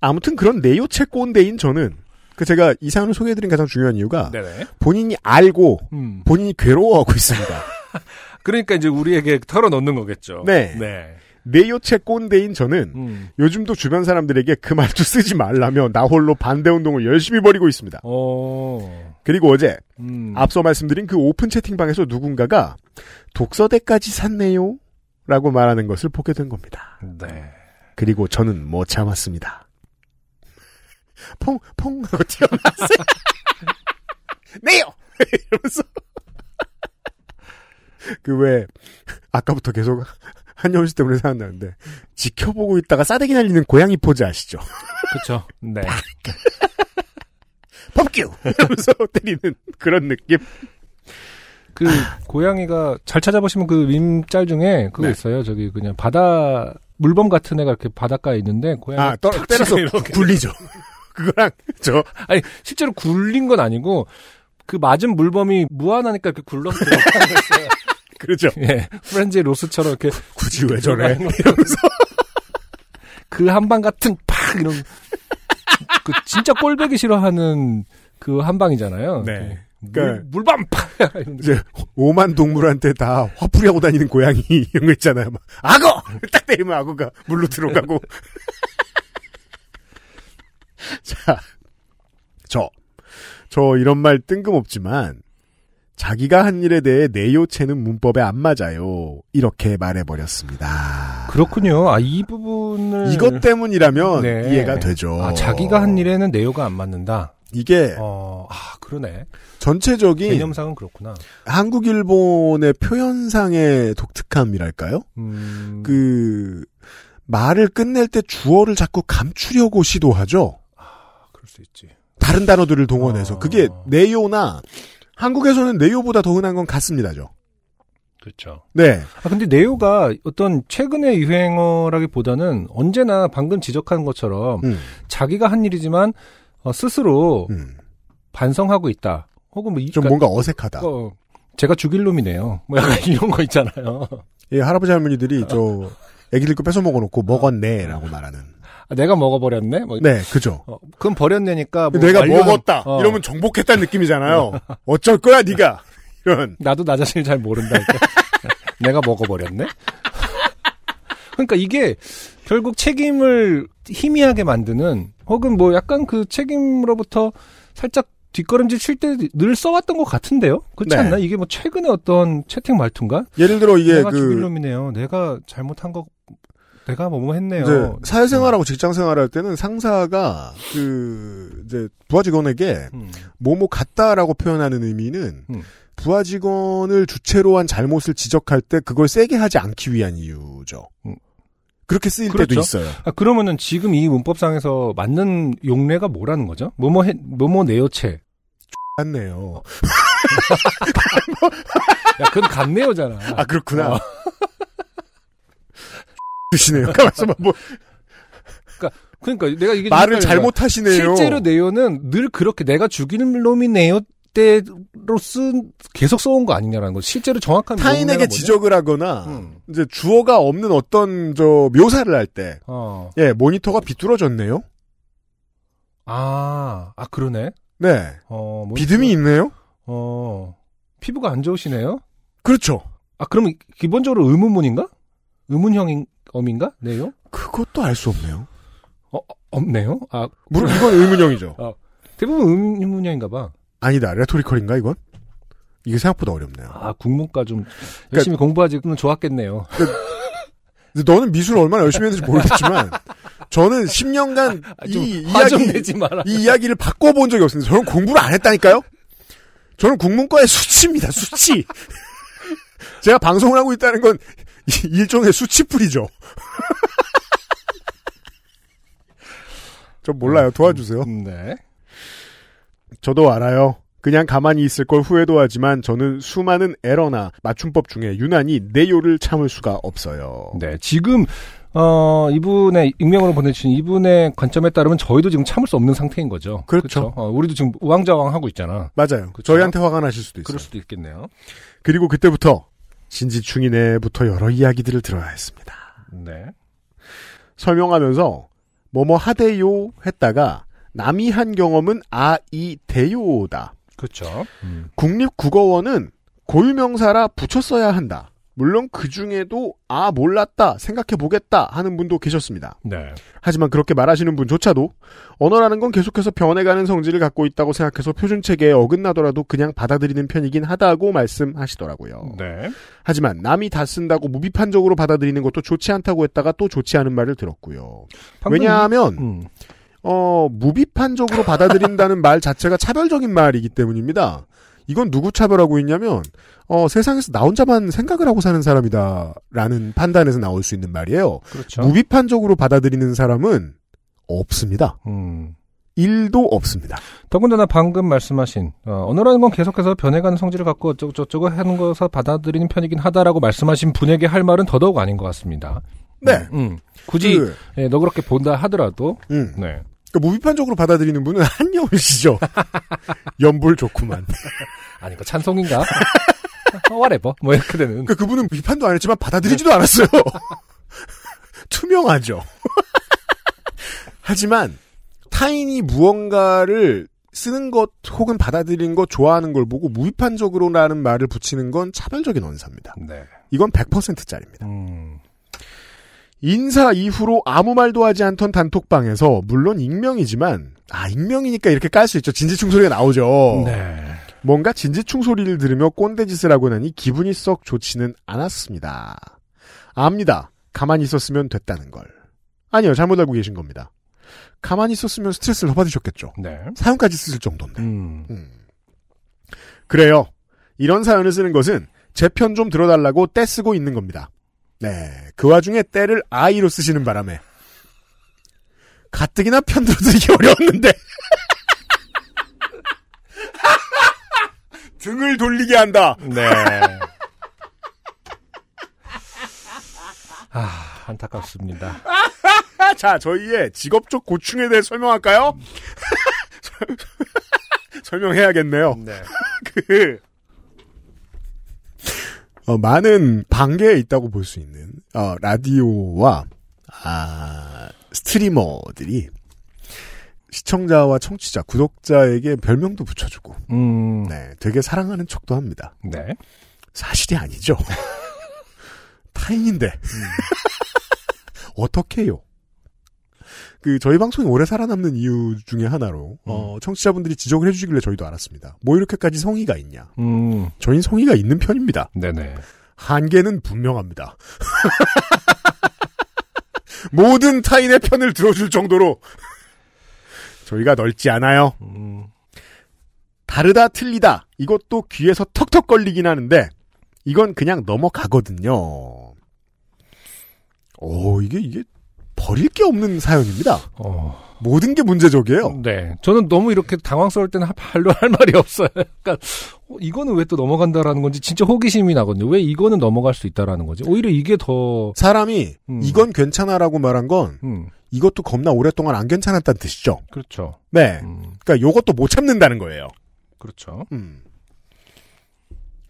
아무튼 그런 내요체 꼰대인 저는 그 제가 이 사연을 소개해드린 가장 중요한 이유가 네네. 본인이 알고 음. 본인이 괴로워하고 있습니다. 그러니까 이제 우리에게 털어놓는 거겠죠. 네. 네. 내요체 꼰대인 저는 음. 요즘도 주변 사람들에게 그 말도 쓰지 말라며 나 홀로 반대 운동을 열심히 벌이고 있습니다. 어. 그리고 어제 음. 앞서 말씀드린 그 오픈 채팅방에서 누군가가 독서대까지 샀네요. 라고 말하는 것을 보게 된 겁니다. 네. 그리고 저는 못 참았습니다. 퐁, 퐁 하고 튀어나왔어요. 네요! 이러면서. 그 왜, 아까부터 계속 한여울 씨 때문에 생각나는데, 지켜보고 있다가 싸대기 날리는 고양이 포즈 아시죠? 그쵸. 네. 법규! 이러면서 때리는 그런 느낌. 그, 고양이가, 잘 찾아보시면 그 밈짤 중에 그거 네. 있어요. 저기 그냥 바다, 물범 같은 애가 이렇게 바닷가에 있는데, 고양이. 아, 떠, 때려서 굴리죠. 그거랑 저 아니 실제로 굴린 건 아니고 그 맞은 물범이 무한하니까 이렇게 굴러서. 그렇죠. 예, 프렌즈의 로스처럼 이렇게 굳이 왜 저래? 이러면서 그 한방 같은 팍 이런 그 진짜 꼴배기 싫어하는 그 한방이잖아요. 네. 물, 그러니까 물밤 팍 이제 오만 동물한테 다 화풀이하고 다니는 고양이 이런 거 있잖아요. 막 악어 딱 때리면 악어가 물로 들어가고. 자, 저, 저 이런 말 뜬금없지만 자기가 한 일에 대해 내 요체는 문법에 안 맞아요. 이렇게 말해버렸습니다. 그렇군요. 아 이 부분을 이것 때문이라면 네. 이해가 되죠. 아, 자기가 한 일에는 내요가 안 맞는다. 이게 어, 아 그러네. 전체적인 개념상은 그렇구나. 한국 일본의 표현상의 독특함이랄까요? 음, 그 말을 끝낼 때 주어를 자꾸 감추려고 시도하죠. 그럴 수 있지. 다른 단어들을 동원해서 어. 그게 네요나 한국에서는 네요보다 더 흔한 건 같습니다죠. 그렇죠. 네, 아 근데 네요가 어떤 최근의 유행어라기보다는 언제나 방금 지적한 것처럼 음, 자기가 한 일이지만 어, 스스로 음. 반성하고 있다. 혹은 뭐 이, 좀 뭔가 어색하다. 어, 제가 죽일 놈이네요. 뭐 약간 이런 거 있잖아요. 예, 할아버지 할머니들이 저 애기들 거 뺏어 먹어놓고 먹었네라고 말하는. 아, 내가 먹어버렸네. 뭐, 네, 그죠. 어, 그럼 버렸네니까 뭐 내가 완료한- 먹었다. 어, 이러면 정복했다는 느낌이잖아요. 어쩔 거야, 네가 이런. 나도 나 자신을 잘 모른다니까. 내가 먹어버렸네. 그러니까 이게 결국 책임을 희미하게 만드는 혹은 뭐 약간 그 책임으로부터 살짝 뒷걸음질 칠 때 늘 써왔던 것 같은데요. 그렇지 네. 않나? 이게 뭐 최근에 어떤 채팅 말투인가? 예를 들어 이게 내가 죽일 그 놈이네요. 내가 잘못한 거 내가 뭐뭐 했네요. 이제 사회생활하고 직장생활할 때는 상사가 그 이제 부하 직원에게 음, 뭐뭐 같다라고 표현하는 의미는 음. 부하 직원을 주체로 한 잘못을 지적할 때 그걸 세게 하지 않기 위한 이유죠. 음. 그렇게 쓰일 그렇죠. 때도 있어요. 아, 그러면은 지금 이 문법상에서 맞는 용례가 뭐라는 거죠? 뭐뭐 해, 뭐뭐 내요체. 맞네요. 야, 그건 감내요잖아. 아 그렇구나. 어. 드시네요. 가만있어 봐. 뭐 그러니까 내가 이게 말을. 잘못하시네요. 실제로 내요는 늘 그렇게 내가 죽이는 놈이 네요 때로 쓴 계속 써온 거 아니냐라는 거. 실제로 정확한 타인에게? 지적을 하거나 음. 이제 주어가 없는 어떤 저 묘사를 할 때, 어. 예 모니터가 비뚤어졌네요. 아, 아 그러네. 네, 어, 뭐 비듬이 있네요. 어. 피부가 안 좋으시네요. 그렇죠. 아, 그럼 기본적으로 의문문인가? 의문형 어민가? 내요? 그것도 알 수 없네요. 어, 어, 없네요. 아, 물론 이건 의문형이죠. 대부분 의문형인가 봐. 아니다. 레토리컬인가 이건? 이게 생각보다 어렵네요. 아, 국문과 좀 그러니까 열심히 공부하지 는 좋았겠네요. 근데 너는 미술 얼마나 열심히 했는지 모르겠지만 저는 10년간 아, 좀이 이야기. 이 이야기를 바꿔 본 적이 없습니다. 저는 공부를 안 했다니까요. 저는 국문과의 수치입니다. 수치. 제가 방송을 하고 있다는 건 이- 일종의 수치풀이죠. 전 몰라요. 도와주세요. 네. 저도 알아요. 그냥 가만히 있을 걸 후회도 하지만 저는 수많은 에러나 맞춤법 중에 유난히 내요를 참을 수가 없어요. 네. 지금, 어, 이분의, 익명으로 보내주신 이분의 관점에 따르면 저희도 지금 참을 수 없는 상태인 거죠. 그렇죠. 그쵸? 어, 우리도 지금 우왕좌왕 하고 있잖아. 맞아요. 그쵸? 저희한테 화가 나실 수도 있어요. 그럴 수도 있겠네요. 그리고 그때부터 신지충이네부터 여러 이야기들을 들어야 했습니다. 네. 설명하면서 뭐뭐 하대요 했다가 남이 한 경험은 아이 대요다. 그렇죠. 국립국어원은 고유명사라 붙였어야 한다. 물론 그 중에도 아 몰랐다 생각해 보겠다 하는 분도 계셨습니다. 네. 하지만 그렇게 말하시는 분조차도 언어라는 건 계속해서 변해가는 성질을 갖고 있다고 생각해서 표준 체계에 어긋나더라도 그냥 받아들이는 편이긴 하다고 말씀하시더라고요. 네. 하지만 남이 다 쓴다고 무비판적으로 받아들이는 것도 좋지 않다고 했다가 또 좋지 않은 말을 들었고요. 방금 왜냐하면 이- 음. 어 무비판적으로 받아들인다는 말 자체가 차별적인 말이기 때문입니다. 이건 누구 차별하고 있냐면 어 세상에서 나 혼자만 생각을 하고 사는 사람이다라는 판단에서 나올 수 있는 말이에요. 그렇죠. 무비판적으로 받아들이는 사람은 없습니다. 음. 일도 없습니다. 더군다나 방금 말씀하신 어, 언어라는 건 계속해서 변해가는 성질을 갖고 어쩌고 저쩌고 하는 것을 받아들이는 편이긴 하다라고 말씀하신 분에게 할 말은 더더욱 아닌 것 같습니다. 네. 음, 음. 굳이 그, 예, 너 그렇게 본다 하더라도 음. 네. 그러니까 무비판적으로 받아들이는 분은 한여울 씨죠. 연볼 좋구만. 아니, 이거 찬송인가? whatever. 뭐 이렇게 되는. 그러니까 그분은 비판도 안 했지만 받아들이지도 않았어요. 투명하죠. 하지만 타인이 무언가를 쓰는 것 혹은 받아들이는 것 좋아하는 걸 보고 무비판적으로라는 말을 붙이는 건 차별적인 언사입니다. 네. 이건 100%짜리입니다. 음, 인사 이후로 아무 말도 하지 않던 단톡방에서 물론 익명이지만 아 익명이니까 이렇게 깔 수 있죠. 진지충 소리가 나오죠. 네. 뭔가 진지충 소리를 들으며 꼰대짓을 하고 나니 기분이 썩 좋지는 않았습니다. 압니다. 가만히 있었으면 됐다는 걸. 아니요, 잘못 알고 계신 겁니다. 가만히 있었으면 스트레스를 더 받으셨겠죠. 네. 사연까지 쓰실 정도인데. 음, 음. 그래요. 이런 사연을 쓰는 것은 제 편 좀 들어달라고 떼 쓰고 있는 겁니다. 네. 그 와중에 때를 아이로 쓰시는 바람에 가뜩이나 편 들어드리기 어려웠는데 등을 돌리게 한다. 네. 아, 안타깝습니다. 자, 저희의 직업적 고충에 대해 설명할까요? 설명해야겠네요. 네. 그, 어, 많은 반개에 있다고 볼 수 있는, 어, 라디오와, 아, 스트리머들이 시청자와 청취자, 구독자에게 별명도 붙여주고, 음, 네, 되게 사랑하는 척도 합니다. 네. 사실이 아니죠. 타인인데. 어떻게 해요? 그, 저희 방송이 오래 살아남는 이유 중에 하나로, 어, 청취자분들이 지적을 해주시길래 저희도 알았습니다. 뭐 이렇게까지 성의가 있냐. 음, 저희는 성의가 있는 편입니다. 네네. 한계는 분명합니다. 모든 타인의 편을 들어줄 정도로 저희가 넓지 않아요. 음, 다르다 틀리다 이것도 귀에서 턱턱 걸리긴 하는데 이건 그냥 넘어가거든요. 오 이게 이게 버릴 게 없는 사연입니다. 어, 모든 게 문제적이에요. 네. 저는 너무 이렇게 당황스러울 때는 발로 할 말이 없어요. 그러니까, 어, 이거는 왜 또 넘어간다라는 건지 진짜 호기심이 나거든요. 왜 이거는 넘어갈 수 있다라는 거지? 오히려 이게 더, 사람이 음. 이건 괜찮아라고 말한 건 음, 이것도 겁나 오랫동안 안 괜찮았다는 뜻이죠. 그렇죠. 네. 음, 그러니까 요것도 못 참는다는 거예요. 그렇죠. 음.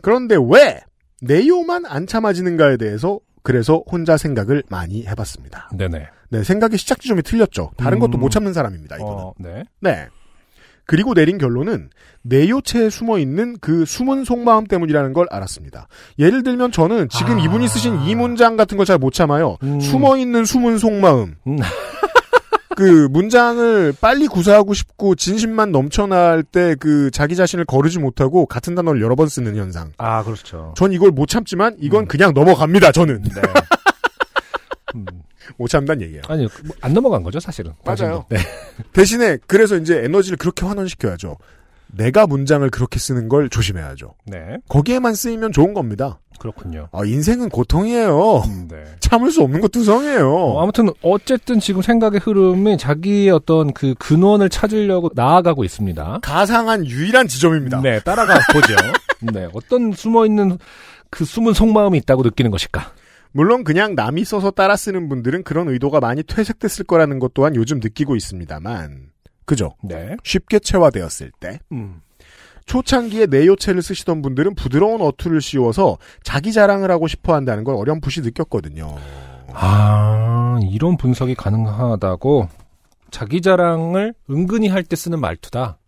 그런데 왜 네요만 안 참아지는가에 대해서 그래서 혼자 생각을 많이 해봤습니다. 네네. 네, 생각의 시작 지점이 틀렸죠. 다른 음. 것도 못 참는 사람입니다. 이거는. 어, 네. 네. 그리고 내린 결론은 내요체에 숨어 있는 그 숨은 속마음 때문이라는 걸 알았습니다. 예를 들면 저는 지금 아. 이분이 쓰신 이 문장 같은 걸 잘 못 참아요. 음. 숨어 있는 숨은 속마음. 음. 그 문장을 빨리 구사하고 싶고 진심만 넘쳐날 때 그 자기 자신을 거르지 못하고 같은 단어를 여러 번 쓰는 현상. 아, 그렇죠. 전 이걸 못 참지만 이건 음. 그냥 넘어갑니다. 저는 네. 음, 못 참단 얘기예요. 아니, 뭐안 넘어간 거죠, 사실은. 맞아요. 네. 대신에 그래서 이제 에너지를 그렇게 환원시켜야죠. 내가 문장을 그렇게 쓰는 걸 조심해야죠. 네. 거기에만 쓰이면 좋은 겁니다. 그렇군요. 아, 인생은 고통이에요. 음, 네. 참을 수 없는 것 두성이에요. 어, 아무튼 어쨌든 지금 생각의 흐름이 자기의 어떤 그 근원을 찾으려고 나아가고 있습니다. 가상한 유일한 지점입니다. 네, 따라가 보죠. 네, 어떤 숨어 있는 그 숨은 속마음이 있다고 느끼는 것일까? 물론 그냥 남이 써서 따라 쓰는 분들은 그런 의도가 많이 퇴색됐을 거라는 것 또한 요즘 느끼고 있습니다만. 그죠? 네. 쉽게 체화되었을 때. 음. 초창기에 내요체를 쓰시던 분들은 부드러운 어투를 씌워서 자기 자랑을 하고 싶어 한다는 걸 어렴풋이 느꼈거든요. 아, 이런 분석이 가능하다고 자기 자랑을 은근히 할 때 쓰는 말투다.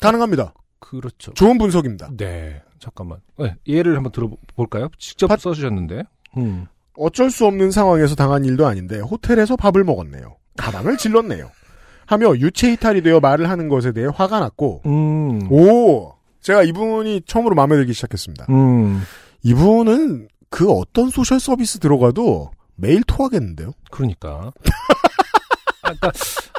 가능합니다. 그렇죠. 좋은 분석입니다. 네, 잠깐만. 네, 예를 한번 들어볼까요? 직접 팟- 써주셨는데. 음. 어쩔 수 없는 상황에서 당한 일도 아닌데 호텔에서 밥을 먹었네요. 가방을 질렀네요. 하며 유체 이탈이 되어 말을 하는 것에 대해 화가 났고 음. 오 제가 이분이 처음으로 마음에 들기 시작했습니다. 음. 이분은 그 어떤 소셜 서비스 들어가도 매일 토하겠는데요. 그러니까. 아, 그러니까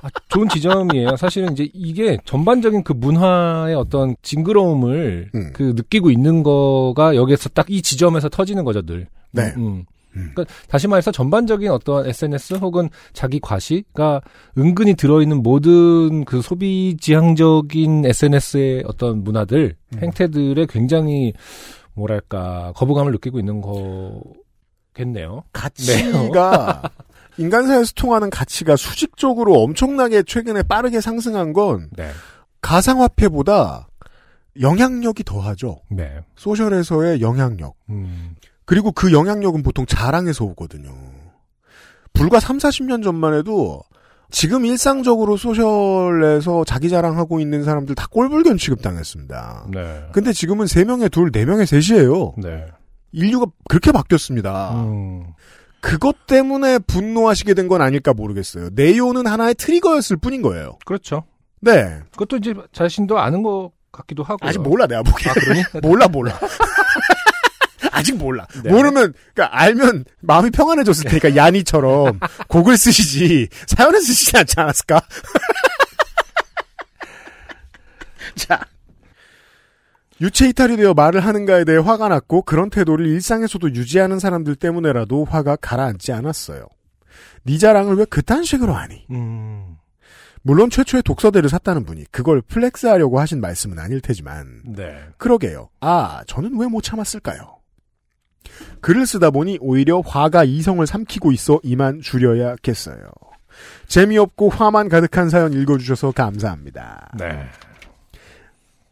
아, 좋은 지점이에요. 사실은 이제 이게 전반적인 그 문화의 어떤 징그러움을 음. 그 느끼고 있는 거가 여기에서 딱 이 지점에서 터지는 거죠, 늘. 네. 음. 음. 그러니까 다시 말해서 전반적인 어떤 SNS 혹은 자기 과시가 은근히 들어있는 모든 그 소비 지향적인 SNS의 어떤 문화들, 음. 행태들에 굉장히 뭐랄까 거부감을 느끼고 있는 거겠네요. 가치가 인간사에서 통하는 가치가 수직적으로 엄청나게 최근에 빠르게 상승한 건 네. 가상화폐보다 영향력이 더하죠. 네. social에서의 영향력. 음. 그리고 그 영향력은 보통 자랑에서 오거든요. 불과 3, 40년 전만 해도 지금 일상적으로 social에서 자기 자랑하고 있는 사람들 다 꼴불견 취급당했습니다. 네. 근데 지금은 3명에 둘, 4명에 셋이에요. 네. 인류가 그렇게 바뀌었습니다. 음. 그것 때문에 분노하시게 된 건 아닐까 모르겠어요. 네요는 하나의 트리거였을 뿐인 거예요. 그렇죠. 네. 그것도 이제 자신도 아는 것 같기도 하고. 아직 몰라, 내가 보기에. 아? 몰라, 몰라. 아직 몰라. 네. 모르면, 그니까 알면 마음이 평안해졌을 테니까, 야니처럼 곡을 쓰시지, 사연을 쓰시지 않지 않았을까? 자. 유체 이탈이 되어 말을 하는가에 대해 화가 났고, 그런 태도를 일상에서도 유지하는 사람들 때문에라도 화가 가라앉지 않았어요. 네 자랑을 왜 그딴 식으로 하니? 음. 물론 최초의 독서대를 샀다는 분이 그걸 플렉스하려고 하신 말씀은 아닐 테지만, 네. 그러게요. 아, 저는 왜 못 참았을까요? 글을 쓰다 보니 오히려 화가 이성을 삼키고 있어 이만 줄여야겠어요. 재미없고 화만 가득한 사연 읽어주셔서 감사합니다. 네.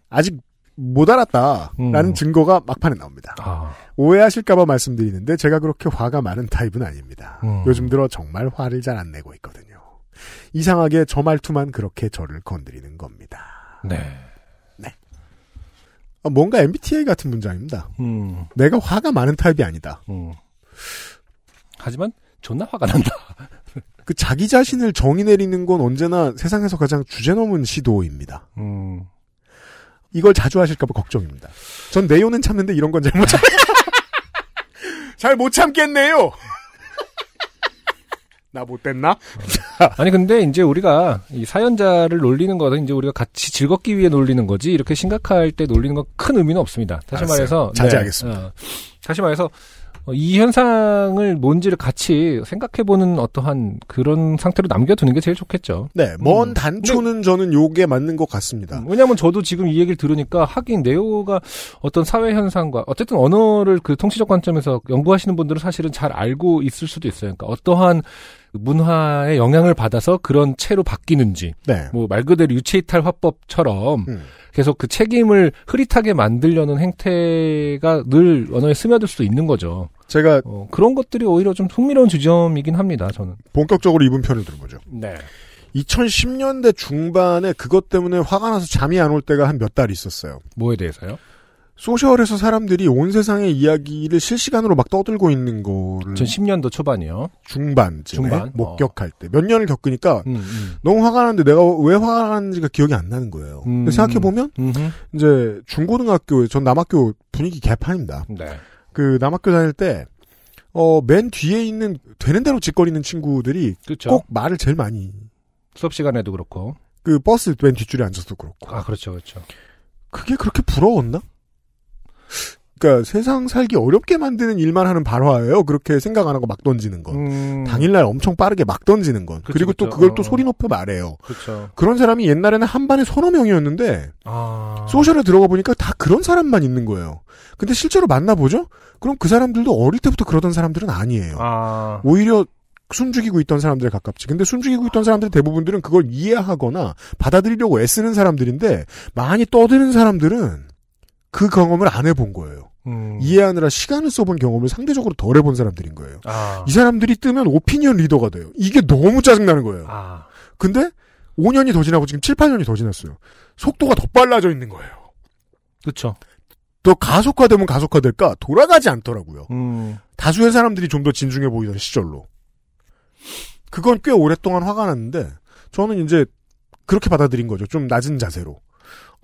아직 못 알았다라는 음. 증거가 막판에 나옵니다. 아. 오해하실까봐 말씀드리는데 제가 그렇게 화가 많은 타입은 아닙니다. 음. 요즘 들어 정말 화를 잘 안 내고 있거든요. 이상하게 저 말투만 그렇게 저를 건드리는 겁니다. 네. 아, 뭔가 MBTI 같은 문장입니다. 음. 내가 화가 많은 타입이 아니다. 음. 하지만 존나 화가 난다. 그 자기 자신을 정의 내리는 건 언제나 세상에서 가장 주제넘은 시도입니다. 음. 이걸 자주 하실까봐 걱정입니다. 전 내요는 참는데 이런 건 잘못 참. 잘못 참겠네요. 나 못됐나? 아니 근데 이제 우리가 이 사연자를 놀리는 거는 이제 우리가 같이 즐겁기 위해 놀리는 거지 이렇게 심각할 때 놀리는 건 큰 의미는 없습니다. 다시 알았어요. 말해서 자제하겠습니다. 네, 어, 다시 말해서 어, 이 현상을 뭔지를 같이 생각해보는 어떠한 그런 상태로 남겨두는 게 제일 좋겠죠. 네, 먼 음. 단초는 저는 요게 맞는 것 같습니다. 왜냐하면 저도 지금 이 얘기를 들으니까 하긴 네오가 어떤 사회 현상과 어쨌든 언어를 그 통치적 관점에서 연구하시는 분들은 사실은 잘 알고 있을 수도 있어요. 그러니까 어떠한 문화의 영향을 받아서 그런 채로 바뀌는지 네. 뭐말 그대로 유체이탈 화법처럼 음. 계속 그 책임을 흐릿하게 만들려는 행태가 늘 언어에 스며들 수도 있는 거죠. 제가 어, 그런 것들이 오히려 좀 흥미로운 주점이긴 합니다. 저는. 본격적으로 이분 편을 들어보죠. 네. 2010년대 중반에 그것 때문에 화가 나서 잠이 안 올 때가 한 몇 달 있었어요. 뭐에 대해서요? 소셜에서 사람들이 온 세상의 이야기를 실시간으로 막 떠들고 있는 거를 2010년도 초반이요. 중반쯤에 중반? 목격할 때 몇 년을 겪으니까 음, 음. 너무 화가 나는데 내가 왜 화가 나는지가 기억이 안 나는 거예요. 음. 근데 생각해 보면 음흠. 이제 중고등학교 전 남학교 분위기 개판입니다. 네. 그 남학교 다닐 때 어, 맨 뒤에 있는 되는 대로 짓거리는 친구들이 그렇죠. 꼭 말을 제일 많이 수업 시간에도 그렇고. 그 버스 맨 뒷줄에 앉아서도 그렇고 아, 그렇죠, 그렇죠. 그게 그렇게 부러웠나? 그러니까 세상 살기 어렵게 만드는 일만 하는 발화예요. 그렇게 생각 안 하고 막 던지는 건. 음, 당일날 엄청 빠르게 막 던지는 건. 그쵸, 그리고 또 그쵸. 그걸 또 어. 소리 높여 말해요. 그렇죠. 그런 사람이 옛날에는 한 반에 서너 명이었는데 아. 소셜에 들어가 보니까 다 그런 사람만 있는 거예요. 근데 실제로 만나보죠? 그럼 그 사람들도 어릴 때부터 그러던 사람들은 아니에요. 아. 오히려 숨죽이고 있던 사람들에 가깝지. 근데 숨죽이고 있던 사람들 대부분들은 그걸 이해하거나 받아들이려고 애쓰는 사람들인데 많이 떠드는 사람들은 그 경험을 안 해본 거예요. 음. 이해하느라 시간을 써본 경험을 상대적으로 덜 해본 사람들인 거예요. 아. 이 사람들이 뜨면 오피니언 리더가 돼요. 이게 너무 짜증나는 거예요. 아. 근데 5년이 더 지나고 지금 7, 8년이 더 지났어요. 속도가 더 빨라져 있는 거예요. 그렇죠. 더 가속화되면 가속화될까? 돌아가지 않더라고요. 음. 다수의 사람들이 좀 더 진중해 보이던 시절로. 그건 꽤 오랫동안 화가 났는데, 저는 이제 그렇게 받아들인 거죠. 좀 낮은 자세로.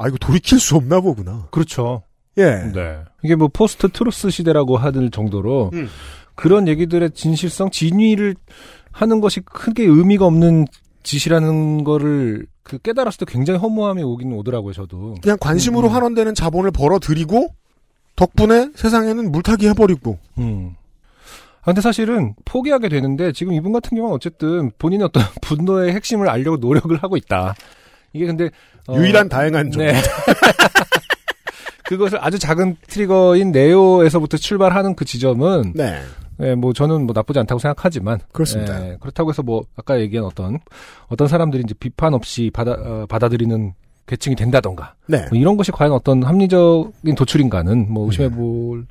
아, 이거 돌이킬 수 없나 보구나. 그렇죠. 예. 네. 이게 뭐 post-truth 시대라고 하는 정도로 음. 그런 얘기들의 진실성, 진위를 하는 것이 크게 의미가 없는 짓이라는 거를 그 깨달았을 때 굉장히 허무함이 오긴 오더라고요, 저도. 그냥 관심으로 음. 환원되는 자본을 벌어들이고, 덕분에 세상에는 물타기 해버리고, 음. 아, 근데 사실은 포기하게 되는데 지금 이분 같은 경우는 어쨌든 본인의 어떤 분노의 핵심을 알려고 노력을 하고 있다. 이게 근데 어, 유일한 다행한 점. 네. 그것을 아주 작은 트리거인 네오에서부터 출발하는 그 지점은 네. 예, 뭐 저는 뭐 나쁘지 않다고 생각하지만 그렇습니다. 예, 그렇다고 해서 뭐 아까 얘기한 어떤 어떤 사람들이 이제 비판 없이 받아 어, 받아들이는 계층이 된다던가 네. 뭐 이런 것이 과연 어떤 합리적인 도출인가는 뭐 의심해 볼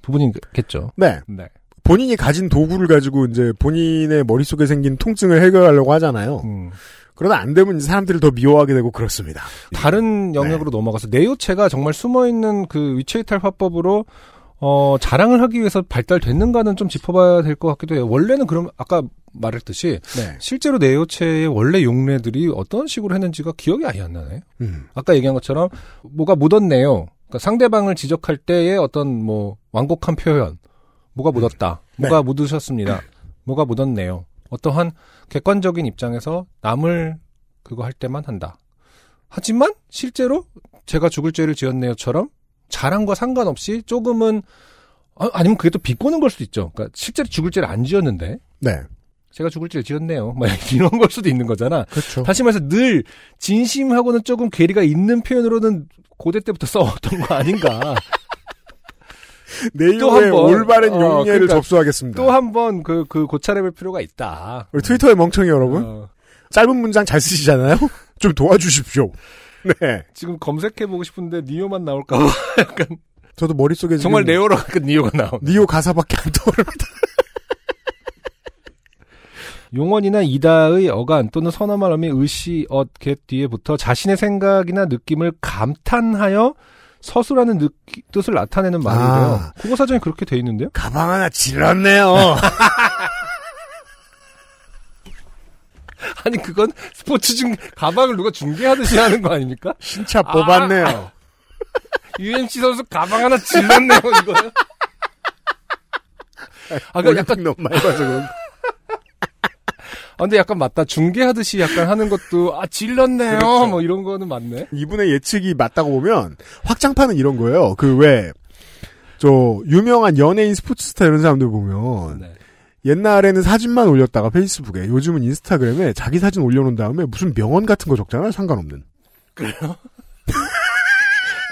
부분이겠죠. 네. 네. 본인이 가진 도구를 가지고 이제 본인의 머릿속에 생긴 통증을 해결하려고 하잖아요. 음. 그러다 안 되면 이제 사람들을 더 미워하게 되고 그렇습니다. 다른 영역으로 넘어가서 내요체가 정말 숨어 있는 그 위치이탈 화법으로 어, 자랑을 하기 위해서 발달됐는가는 좀 짚어봐야 될 것 같기도 해요. 원래는 그럼 아까 말했듯이 네. 실제로 내요체의 원래 용례들이 어떤 식으로 했는지가 기억이 아예 안 나네. 음. 아까 얘기한 것처럼 뭐가 묻었네요. 그러니까 상대방을 지적할 때의 어떤 뭐 완곡한 표현, 뭐가 묻었다, 네. 뭐가 묻으셨습니다, 뭐가 묻었네요. 어떠한 객관적인 입장에서 남을 그거 할 때만 한다. 하지만 실제로 제가 죽을 죄를 지었네요처럼 자랑과 상관없이 조금은 아, 아니면 그게 또 비꼬는 걸 수도 있죠. 그러니까 실제로 죽을 죄를 안 지었는데 네. 제가 죽을 죄를 지었네요. 막 이런 걸 수도 있는 거잖아. 그렇죠. 다시 말해서 늘 진심하고는 조금 괴리가 있는 표현으로는 고대 때부터 써왔던 거 아닌가. 번. 올바른 어, 용례를 그러니까 접수하겠습니다. 또 한 번 그, 그 고찰해볼 필요가 있다. 우리 트위터의 멍청이 여러분, 어, 짧은 문장 잘 쓰시잖아요? 좀 도와주십시오. 네. 지금 검색해보고 싶은데 니오만 나올까봐 약간 저도 머릿속에 정말 네오로 약간 니오가 나오. 니오 가사밖에 안 떠오릅니다. 용언이나 이다의 어간 또는 선어말 어미 의시, 엇, 겟 뒤에 붙어 자신의 생각이나 느낌을 감탄하여 서술하는 느끼, 뜻을 나타내는 말인데요. 아. 국어 사전에 그렇게 돼 있는데요? 가방 하나 질렀네요. 아니 그건 스포츠 중 가방을 누가 중계하듯이 하는 거 아닙니까? 신차 뽑았네요. UMC 선수 가방 하나 질렀네요 이거. 아, 그 약간 너무 많이 봐서 그런 아, 근데 약간 맞다. 중계하듯이 약간 하는 것도 아 질렀네요. 그렇죠. 뭐 이런 거는 맞네. 이분의 예측이 맞다고 보면 확장판은 이런 거예요. 그 왜 저 유명한 연예인 스포츠 스타 이런 사람들 보면 네. 옛날에는 사진만 올렸다가 페이스북에 요즘은 인스타그램에 자기 사진 올려놓은 다음에 무슨 명언 같은 거 적잖아요. 상관없는.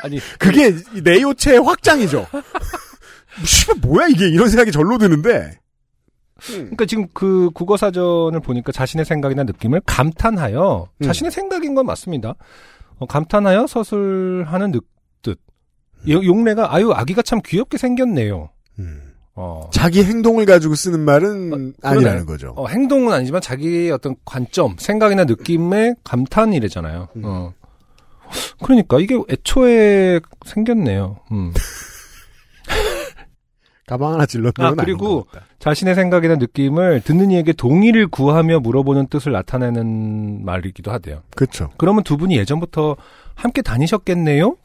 아니 그게 이 네요체의 확장이죠. 씨발 뭐야 이게 이런 생각이 절로 드는데 그러니까 지금 그 국어 사전을 보니까 자신의 생각이나 느낌을 감탄하여 음. 자신의 생각인 건 맞습니다. 어, 감탄하여 서술하는 느, 뜻. 요- 용례가 아유 아기가 참 귀엽게 생겼네요. 음. 어. 자기 행동을 가지고 쓰는 말은 어, 아니라는. 거죠. 어, 행동은 아니지만 자기의 어떤 관점, 생각이나 느낌의 감탄이래잖아요. 음. 어. 그러니까 이게 애초에 생겼네요. 음. 가방 하나 질렀네요. 아, 그리고 자신의 생각이나 느낌을 듣는 이에게 동의를 구하며 물어보는 뜻을 나타내는 말이기도 하대요. 그렇죠. 그러면 두 분이 예전부터 함께 다니셨겠네요?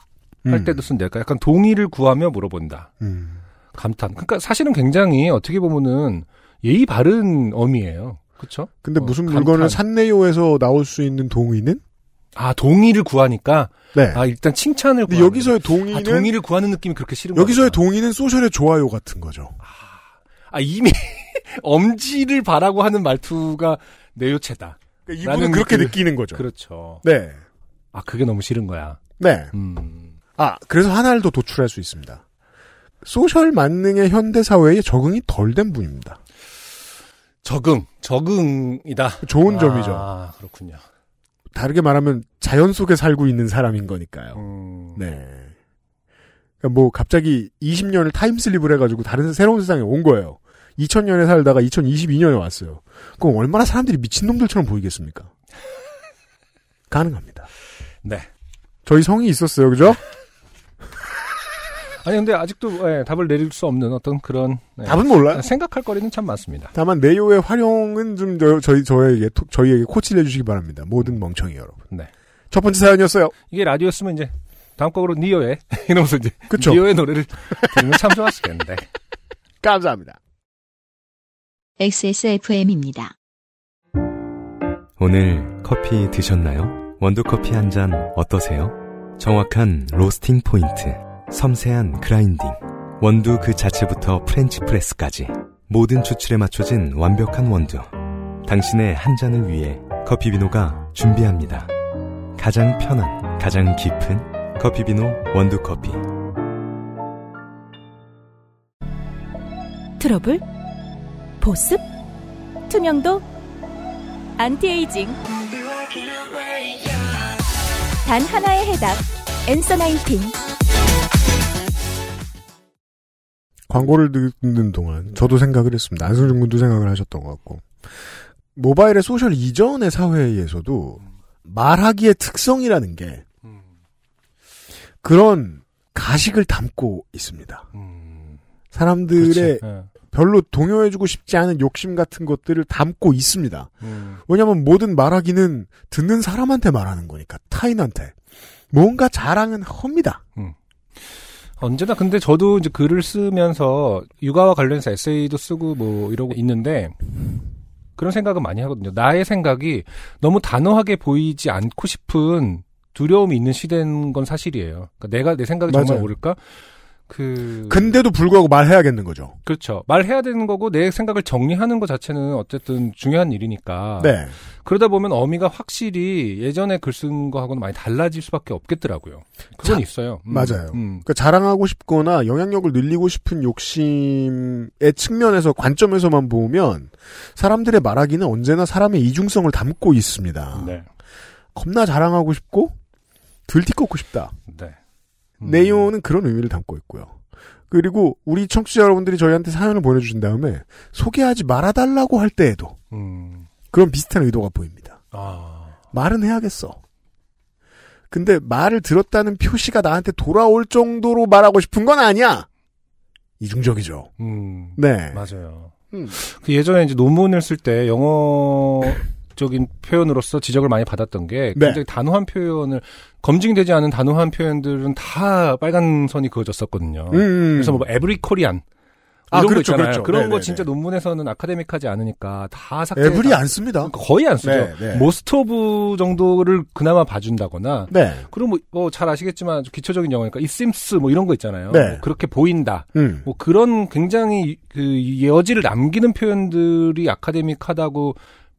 할 때도 쓴대요. 약간 동의를 구하며 물어본다. 음. 감탄. 그러니까 사실은 굉장히 어떻게 보면은 예의 바른 어미예요. 그렇죠? 근데 어, 무슨 감탄. 물건을 산내요에서 나올 수 있는 동의는? 아 동의를 구하니까 네. 아 일단 칭찬을 구하는 여기서의 거죠. 동의는 아, 동의를 구하는 느낌이 그렇게 싫은 여기서의 거구나. 동의는 소셜의 좋아요 같은 거죠. 아 이미 엄지를 바라고 하는 말투가 내 요체다. 그러니까 나는 이분은 그렇게 그- 느끼는 거죠. 그렇죠. 네. 아 그게 너무 싫은 거야. 네. 음. 아, 그래서 하나를 더 도출할 수 있습니다. 소셜 만능의 현대 사회에 적응이 덜 된 분입니다. 적응, 적응이다. 좋은 아, 점이죠. 그렇군요. 다르게 말하면 자연 속에 살고 있는 사람인 거니까요. 음. 네. 그러니까 뭐 갑자기 20년을 타임슬립을 해가지고 다른 새로운 세상에 온 거예요. 2000년에 살다가 2022년에 왔어요. 그럼 얼마나 사람들이 미친놈들처럼 보이겠습니까? 가능합니다. 네. 저희 성이 있었어요, 그죠? 아니 근데 아직도 예, 답을 내릴 수 없는 어떤 그런 예, 답은 몰라요. 생각할 거리는 참 많습니다. 다만 내요의 활용은 좀 저, 저희 저에게 토- 저희에게 코치를 해주시기 바랍니다. 모든 멍청이 여러분. 네. 첫 번째 사연이었어요. 이게 라디오였으면 이제 다음 곡으로 니오의 이러면서 이제 그쵸. 니오의 노래를 들으면 참 좋았겠는데. 감사합니다. XSFM입니다. 오늘 커피 드셨나요? 원두 커피 한 잔 어떠세요? 정확한 로스팅 포인트, 섬세한 그라인딩, 원두 그 자체부터 French press까지 모든 추출에 맞춰진 완벽한 원두. 당신의 한 잔을 위해 커피비노가 준비합니다. 가장 편한, 가장 깊은 커피비노 원두커피. 트러블? 보습? 투명도? 안티에이징. 단 하나의 해답. 엔서 나인틴. 광고를 듣는 동안 저도 생각을 했습니다. 안승준 군도 생각을 하셨던 것 같고. 모바일의 소셜 이전의 사회에서도 말하기의 특성이라는 게 그런 가식을 담고 있습니다. 음, 사람들의 그렇지. 예. 별로 동요해주고 싶지 않은 욕심 같은 것들을 담고 있습니다. 음, 왜냐하면 모든 말하기는 듣는 사람한테 말하는 거니까 타인한테 뭔가 자랑은 헙니다. 언제나 근데 저도 이제 글을 쓰면서 육아와 관련해서 에세이도 쓰고 뭐 이러고 있는데 그런 생각은 많이 하거든요. 나의 생각이 너무 단호하게 보이지 않고 싶은 두려움이 있는 시대인 건 사실이에요. 그러니까 내가 내 생각이 정말 맞아요. 옳을까? 그 근데도 불구하고 말해야겠는 거죠. 그렇죠. 말해야 되는 거고 내 생각을 정리하는 것 자체는 어쨌든 중요한 일이니까. 네. 그러다 보면 어미가 확실히 예전에 글 쓴 거하고는 많이 달라질 수밖에 없겠더라고요. 그건 자, 있어요. 음, 맞아요. 음. 그러니까 자랑하고 싶거나 영향력을 늘리고 싶은 욕심의 측면에서 관점에서만 보면 사람들의 말하기는 언제나 사람의 이중성을 담고 있습니다. 네. 겁나 자랑하고 싶고 들티꽂고 싶다. 네. 음. 네이오는 그런 의미를 담고 있고요. 그리고 우리 청취자 여러분들이 저희한테 사연을 보내주신 다음에 소개하지 말아달라고 할 때에도 음. 그런 비슷한 의도가 보입니다. 아. 말은 해야겠어. 근데 말을 들었다는 표시가 나한테 돌아올 정도로 말하고 싶은 건 아니야. 이중적이죠. 음. 네. 맞아요. 음. 그 예전에 이제 논문을 쓸 때 영어 적인 표현으로서 지적을 많이 받았던 게 네. 굉장히 단호한 표현을 검증되지 않은 단호한 표현들은 다 빨간 선이 그어졌었거든요. 음. 그래서 뭐 에브리 코리안 아, 이런 거 그렇죠, 있잖아요. 그렇죠. 그런 거 네네네. 진짜 논문에서는 아카데믹하지 않으니까 다 삭제. every 안 씁니다. 거의 안 쓰죠. 네, 네. most of 정도를 그나마 봐준다거나. 네. 그럼 뭐잘 아시겠지만 기초적인 영어니까 it seems 뭐 이런 거 있잖아요. 네. 그렇게 보인다. 음. 뭐 그런 굉장히 그 여지를 남기는 표현들이 아카데믹하다고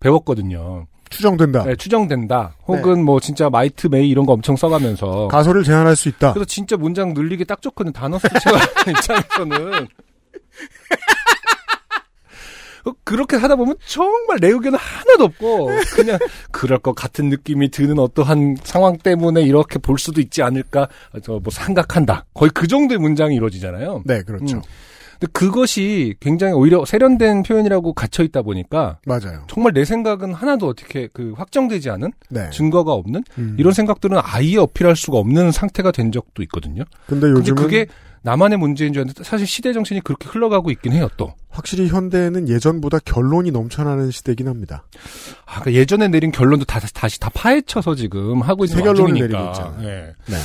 배웠거든요. 추정된다. 네, 추정된다. 혹은 뭐 진짜 might may 이런 거 엄청 써가면서. 가설을 제안할 수 있다. 그래서 진짜 문장 늘리기 딱 좋거든. 단어 수치가 입장에서는. 어, 그렇게 하다 보면 정말 내 의견은 하나도 없고 그냥 그럴 것 같은 느낌이 드는 어떠한 상황 때문에 이렇게 볼 수도 있지 않을까 저뭐 생각한다 거의 그 정도의 문장이 이루어지잖아요. 네, 그렇죠. 음. 근데 그것이 굉장히 오히려 세련된 표현이라고 갇혀 있다 보니까 맞아요. 정말 내 생각은 하나도 어떻게 그 확정되지 않은 네. 증거가 없는 음. 이런 생각들은 아예 어필할 수가 없는 상태가 된 적도 있거든요. 근데 요즘은 그게 나만의 문제인 줄 알았는데 사실 시대 정신이 그렇게 흘러가고 있긴 해요 또. 확실히 현대는 예전보다 결론이 넘쳐나는 시대긴 합니다. 아, 그러니까 예전에 내린 결론도 다, 다시 다 파헤쳐서 지금 하고 있는 와중이니까. 예. 네.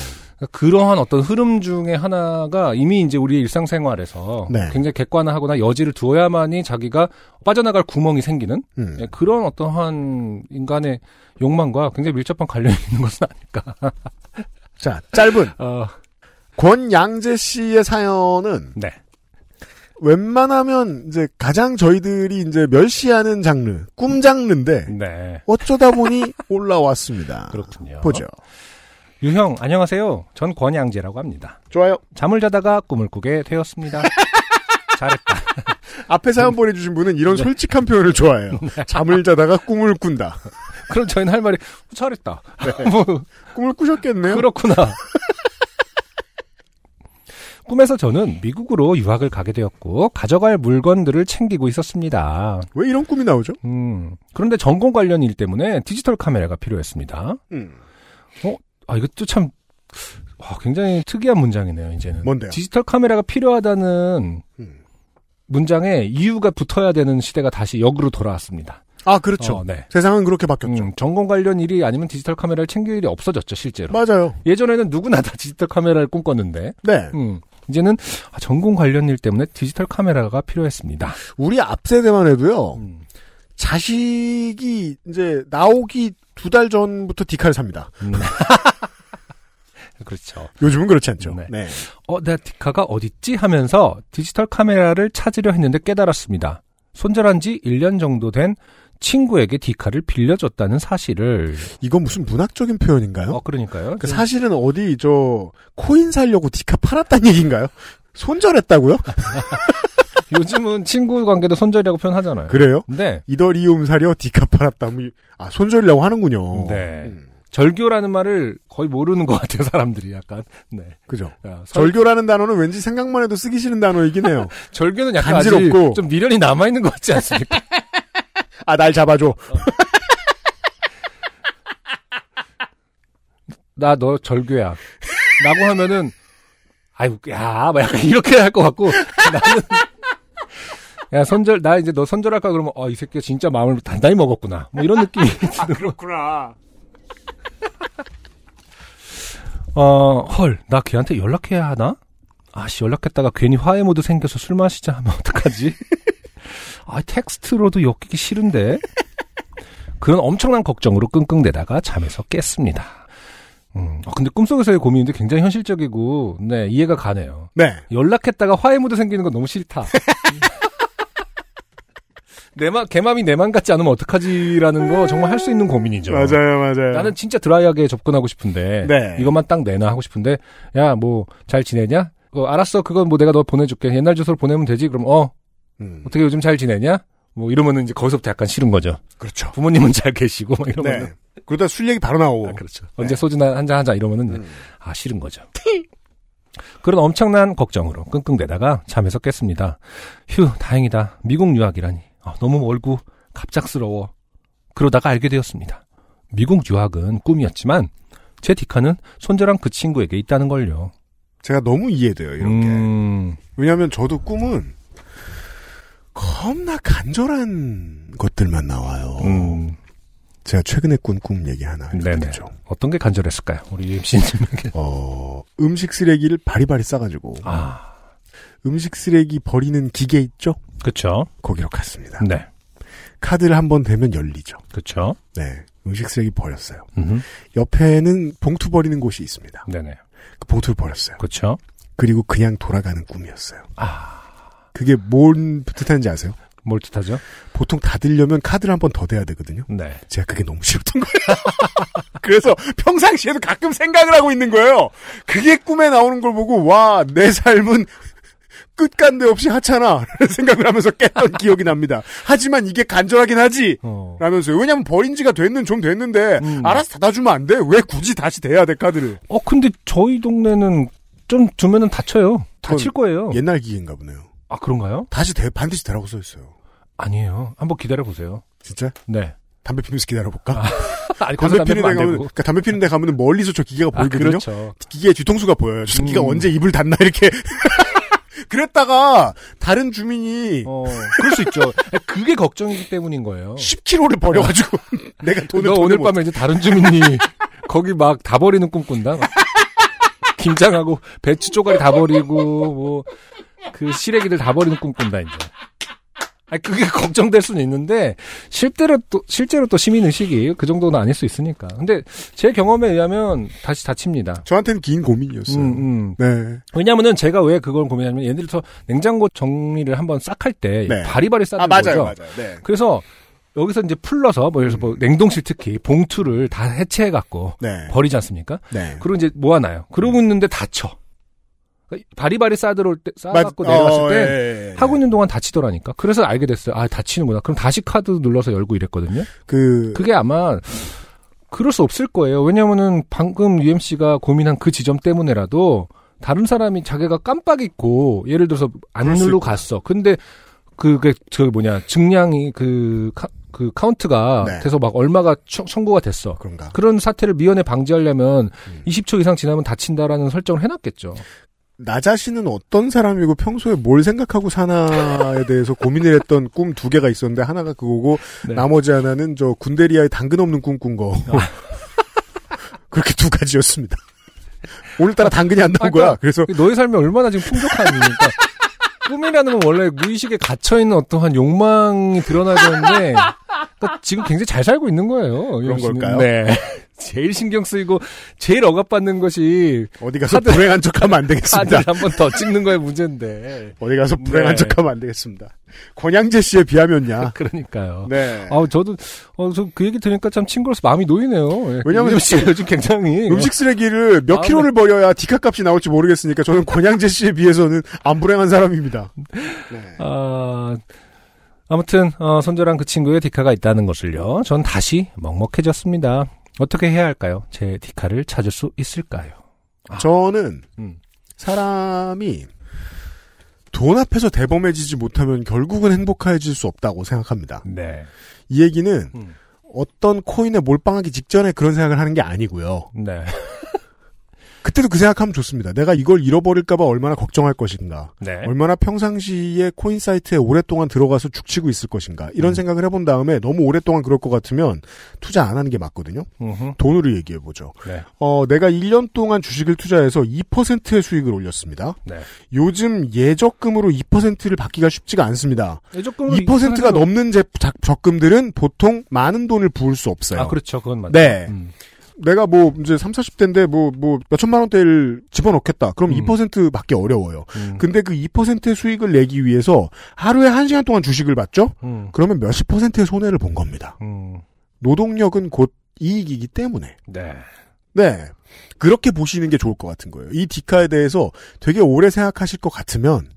그러니까 그러한 어떤 흐름 중에 하나가 이미 이제 우리 일상생활에서 네. 굉장히 객관화하거나 여지를 두어야만이 자기가 빠져나갈 구멍이 생기는 음. 예, 그런 어떠한 인간의 욕망과 굉장히 밀접한 관련이 있는 것은 아닐까. 자, 짧은 어, 권양재 씨의 사연은 네. 웬만하면 이제 가장 저희들이 이제 멸시하는 장르, 꿈 장르인데 네. 어쩌다 보니 올라왔습니다. 그렇군요. 보죠. 유형, 안녕하세요. 전 권양재라고 합니다. 좋아요. 잠을 자다가 꿈을 꾸게 되었습니다. 잘했다. 앞에 사연 보내주신 분은 이런 네. 솔직한 표현을 좋아해요. 잠을 자다가 꿈을 꾼다. 그럼 저희는 할 말이, 어, 잘했다. 네. 뭐, 꿈을 꾸셨겠네요. 그렇구나. 꿈에서 저는 미국으로 유학을 가게 되었고, 가져갈 물건들을 챙기고 있었습니다. 왜 이런 꿈이 나오죠? 음, 그런데 전공 관련 일 때문에 디지털 카메라가 필요했습니다. 음. 아, 이것도 참, 와, 굉장히 특이한 문장이네요, 이제는. 뭔데요? 디지털 카메라가 필요하다는 음. 문장에 이유가 붙어야 되는 시대가 다시 역으로 돌아왔습니다. 아, 그렇죠. 어, 네. 세상은 그렇게 바뀌었죠. 음, 전공 관련 일이 아니면 디지털 카메라를 챙길 일이 없어졌죠, 실제로. 맞아요. 예전에는 누구나 다 디지털 카메라를 꿈꿨는데, 네. 음, 이제는 아, 전공 관련 일 때문에 디지털 카메라가 필요했습니다. 우리 앞 세대만 해도요, 음, 자식이 이제 나오기 두 달 전부터 디카를 삽니다. 음. 그렇죠. 요즘은 그렇지 않죠. 네. 네. 어, 내 디카가 어딨지? 하면서 디지털 카메라를 찾으려 했는데 깨달았습니다. 손절한 지 1년 정도 된 친구에게 디카를 빌려줬다는 사실을. 이건 무슨 문학적인 표현인가요? 어, 그러니까요. 그 사실은 어디 저 코인 살려고 디카 팔았다는 얘기인가요? 손절했다고요? 요즘은 친구 관계도 손절이라고 표현하잖아요. 그래요? 근데 이더리움 사려 디카파랐다. 뭐, 아, 손절이라고 하는군요. 네. 음, 절교라는 말을 거의 모르는 것 같아요, 사람들이 약간. 네. 그죠. 야, 설- 절교라는 단어는 왠지 생각만 해도 쓰기 싫은 단어이긴 해요. 절교는 약간 간지럽고. 좀 미련이 남아 있는 것 같지 않습니까? 아, 날 잡아줘. 나너 절교야. 라고 하면은 아유, 야, 막 약간 이렇게 할 것 같고 나는 야, 선절 나 이제 너 선절할까 그러면 어, 이 새끼가 진짜 마음을 단단히 먹었구나. 뭐 이런 느낌이 드는 그렇구나. 어, 헐, 나 걔한테 연락해야 하나? 아씨, 연락했다가 괜히 화해 모드 생겨서 술 마시자 하면 어떡하지? 아, 텍스트로도 엮이기 싫은데? 그런 엄청난 걱정으로 끙끙대다가 잠에서 깼습니다. 음, 아, 근데 꿈속에서의 고민인데 굉장히 현실적이고, 네, 이해가 가네요. 네. 연락했다가 화해 모드 생기는 건 너무 싫다. 내 맘, 걔 맘이 내맘 같지 않으면 어떡하지라는 거 정말 할 수 있는 고민이죠. 맞아요, 맞아요. 나는 진짜 드라이하게 접근하고 싶은데 네. 이것만 딱 내놔 하고 싶은데 야 뭐 잘 지내냐? 어, 알았어 그건 뭐 내가 너 보내줄게 옛날 주소로 보내면 되지 그럼 어 음, 어떻게 요즘 잘 지내냐? 뭐 이러면은 이제 거기서부터 약간 싫은 거죠. 그렇죠. 부모님은 잘 계시고 막 이러면은 네. 그러다 술 얘기 바로 나오고. 아, 그렇죠. 언제 소주나 한잔 하자 이러면은 음. 아 싫은 거죠. 그런 엄청난 걱정으로 끙끙대다가 잠에서 깼습니다. 휴 다행이다 미국 유학이라니 아, 너무 멀고 갑작스러워. 그러다가 알게 되었습니다. 미국 유학은 꿈이었지만 제 디카는 손절한 그 친구에게 있다는 걸요. 제가 너무 이해돼요, 이런 게. 음, 왜냐하면 저도 꿈은 겁나 간절한 것들만 나와요. 음, 제가 최근에 꾼 꿈 얘기 하나 네네. 해드리죠. 어떤 게 간절했을까요? 우리 MC님에게. 어, 음식 쓰레기를 바리바리 싸가지고 아, 음식 쓰레기 버리는 기계 있죠? 그쵸. 거기로 갔습니다. 네, 카드를 한 번 대면 열리죠. 그쵸. 네. 음식 쓰레기 버렸어요. 음, 옆에는 봉투 버리는 곳이 있습니다. 네네. 그 봉투를 버렸어요. 그쵸. 그리고 그냥 돌아가는 꿈이었어요. 아, 그게 뭔 뜻하는지 아세요? 뭘 뜻하죠? 보통 닫으려면 카드를 한 번 더 대야 되거든요. 네. 제가 그게 너무 싫었던 거예요. 그래서 평상시에도 가끔 생각을 하고 있는 거예요. 그게 꿈에 나오는 걸 보고 와 내 삶은 끝간데 없이 하찮아 생각을 하면서 깼던 기억이 납니다. 하지만 이게 간절하긴 하지 어. 라면서요. 왜냐면 버린 지가 됐는 좀 됐는데 음. 알아서 닫아주면 안 돼? 왜 굳이 다시 대야 돼 카드를? 어, 근데 저희 동네는 좀 두면은 다쳐요. 다칠 거예요. 옛날 기계인가 보네요. 아, 그런가요? 다시 대, 반드시 대라고 써 있어요. 아니에요. 한번 기다려 보세요. 진짜? 네. 담배 피면서 기다려볼까? 아니, 담배 피는 데 가면. 그러니까 담배 피는 데 가면은 멀리서 저 기계가 아, 보이거든요. 그렇죠. 기계의 뒤통수가 보여요. 저 새끼가 음. 언제 입을 닫나 이렇게. 그랬다가 다른 주민이 어, 그럴 수 있죠. 그게 걱정이기 때문인 거예요. 10kg를 버려가지고 내가 돈을 너 오늘 못- 밤에 이제 다른 주민이 거기 막 다 버리는 꿈 꾼다. 막 김장하고 배추 쪼가리 다 버리고 뭐 그 시래기들 다 버리는 꿈 꾼다 이제. 아니 그게 걱정될 수는 있는데 실제로 또 실제로 또 시민 의식이 그 정도는 아닐 수 있으니까. 근데 제 경험에 의하면 다시 다칩니다. 저한테는 긴 고민이었어요. 음, 음. 네. 왜냐면은 제가 왜 그걸 고민하냐면 예를 들어서 냉장고 정리를 한번 싹 할 때 네. 바리바리 싸는 아 맞아요, 거죠. 맞아요. 네. 그래서 여기서 이제 풀러서 뭐 예를 들어서 뭐 냉동실 특히 봉투를 다 해체해 갖고 네. 버리지 않습니까? 네. 그리고 이제 모아놔요. 그러고 있는데 다쳐. 그러니까 바리바리 싸들어올 때 싸갖고 맞- 내려갔을 어, 때 예, 예. 하고 있는 동안 닫히더라니까. 그래서 알게 됐어요. 아 닫히는구나. 그럼 다시 카드 눌러서 열고 이랬거든요. 그 그게 아마 그럴 수 없을 거예요. 왜냐면은 방금 UMC가 고민한 그 지점 때문에라도 다른 사람이 자기가 깜빡 잊고 예를 들어서 안 누르고 있고. 갔어. 근데 그게 저 뭐냐 증량이 그, 카, 그 카운트가 네. 돼서 막 얼마가 청- 청구가 됐어. 그런가. 그런 사태를 미연에 방지하려면 음. 20초 이상 지나면 닫힌다라는 설정을 해놨겠죠. 나 자신은 어떤 사람이고 평소에 뭘 생각하고 사나에 대해서 고민을 했던 꿈 두 개가 있었는데 하나가 그거고 네. 나머지 하나는 저 군대리아의 당근 없는 꿈 꾼 거. 그렇게 두 가지였습니다. 오늘따라 당근이 안 나온 거야. 그래서 너의 삶이 얼마나 지금 풍족하니. 그러니까 꿈이라는 건 원래 무의식에 갇혀있는 어떠한 욕망이 드러나야 되는데 그러니까 지금 굉장히 잘 살고 있는 거예요. 그런. 걸까요? 네. 제일 신경 쓰이고 제일 억압받는 것이 어디 가서 카드- 불행한 척하면 안 되겠습니다. 카드를 한번 더 찍는 거에 문제인데. 어디 가서 불행한 네. 척하면 안 되겠습니다. 권양재 씨에 비하면야. 그러니까요. 네. 아, 저도 어, 저 그 얘기 들으니까 참 친구로서 마음이 놓이네요. 예. 왜냐면 이재명 씨가 요즘 굉장히 음식 쓰레기를 몇 마음에- 킬로를 버려야 디카 값이 나올지 모르겠으니까 저는 권양재 씨에 비해서는 안 불행한 사람입니다. 네. 아, 아무튼 어, 손절한 그 친구의 디카가 있다는 것을요. 전 다시 먹먹해졌습니다. 어떻게 해야 할까요? 제 디카를 찾을 수 있을까요? 저는 음. 사람이 돈 앞에서 대범해지지 못하면 결국은 행복해질 수 없다고 생각합니다. 네. 이 얘기는 음. 어떤 코인에 몰빵하기 직전에 그런 생각을 하는 게 아니고요. 네. 그때도 그 생각하면 좋습니다. 내가 이걸 잃어버릴까봐 얼마나 걱정할 것인가. 네. 얼마나 평상시에 코인 사이트에 오랫동안 들어가서 죽치고 있을 것인가. 이런 음. 생각을 해본 다음에 너무 오랫동안 그럴 것 같으면 투자 안 하는 게 맞거든요. 음흠. 돈으로 얘기해보죠. 네. 어, 내가 1년 동안 주식을 투자해서 2%의 수익을 올렸습니다. 네. 요즘 예적금으로 2%를 받기가 쉽지가 않습니다. 예적금으로 2%가 넘는 제, 자- 적금들은 보통 많은 돈을 부을 수 없어요. 아, 그렇죠. 그건 맞죠. 네. 음. 내가 뭐 이제 3, 40대인데 뭐 뭐 몇천만 원대를 집어넣겠다. 그럼 음. 2% 받기 어려워요. 음. 근데 그 2%의 수익을 내기 위해서 하루에 1시간 동안 주식을 받죠? 음. 그러면 몇십 퍼센트의 손해를 본 겁니다. 음. 노동력은 곧 이익이기 때문에. 네. 네. 그렇게 보시는 게 좋을 것 같은 거예요. 이 디카에 대해서 되게 오래 생각하실 것 같으면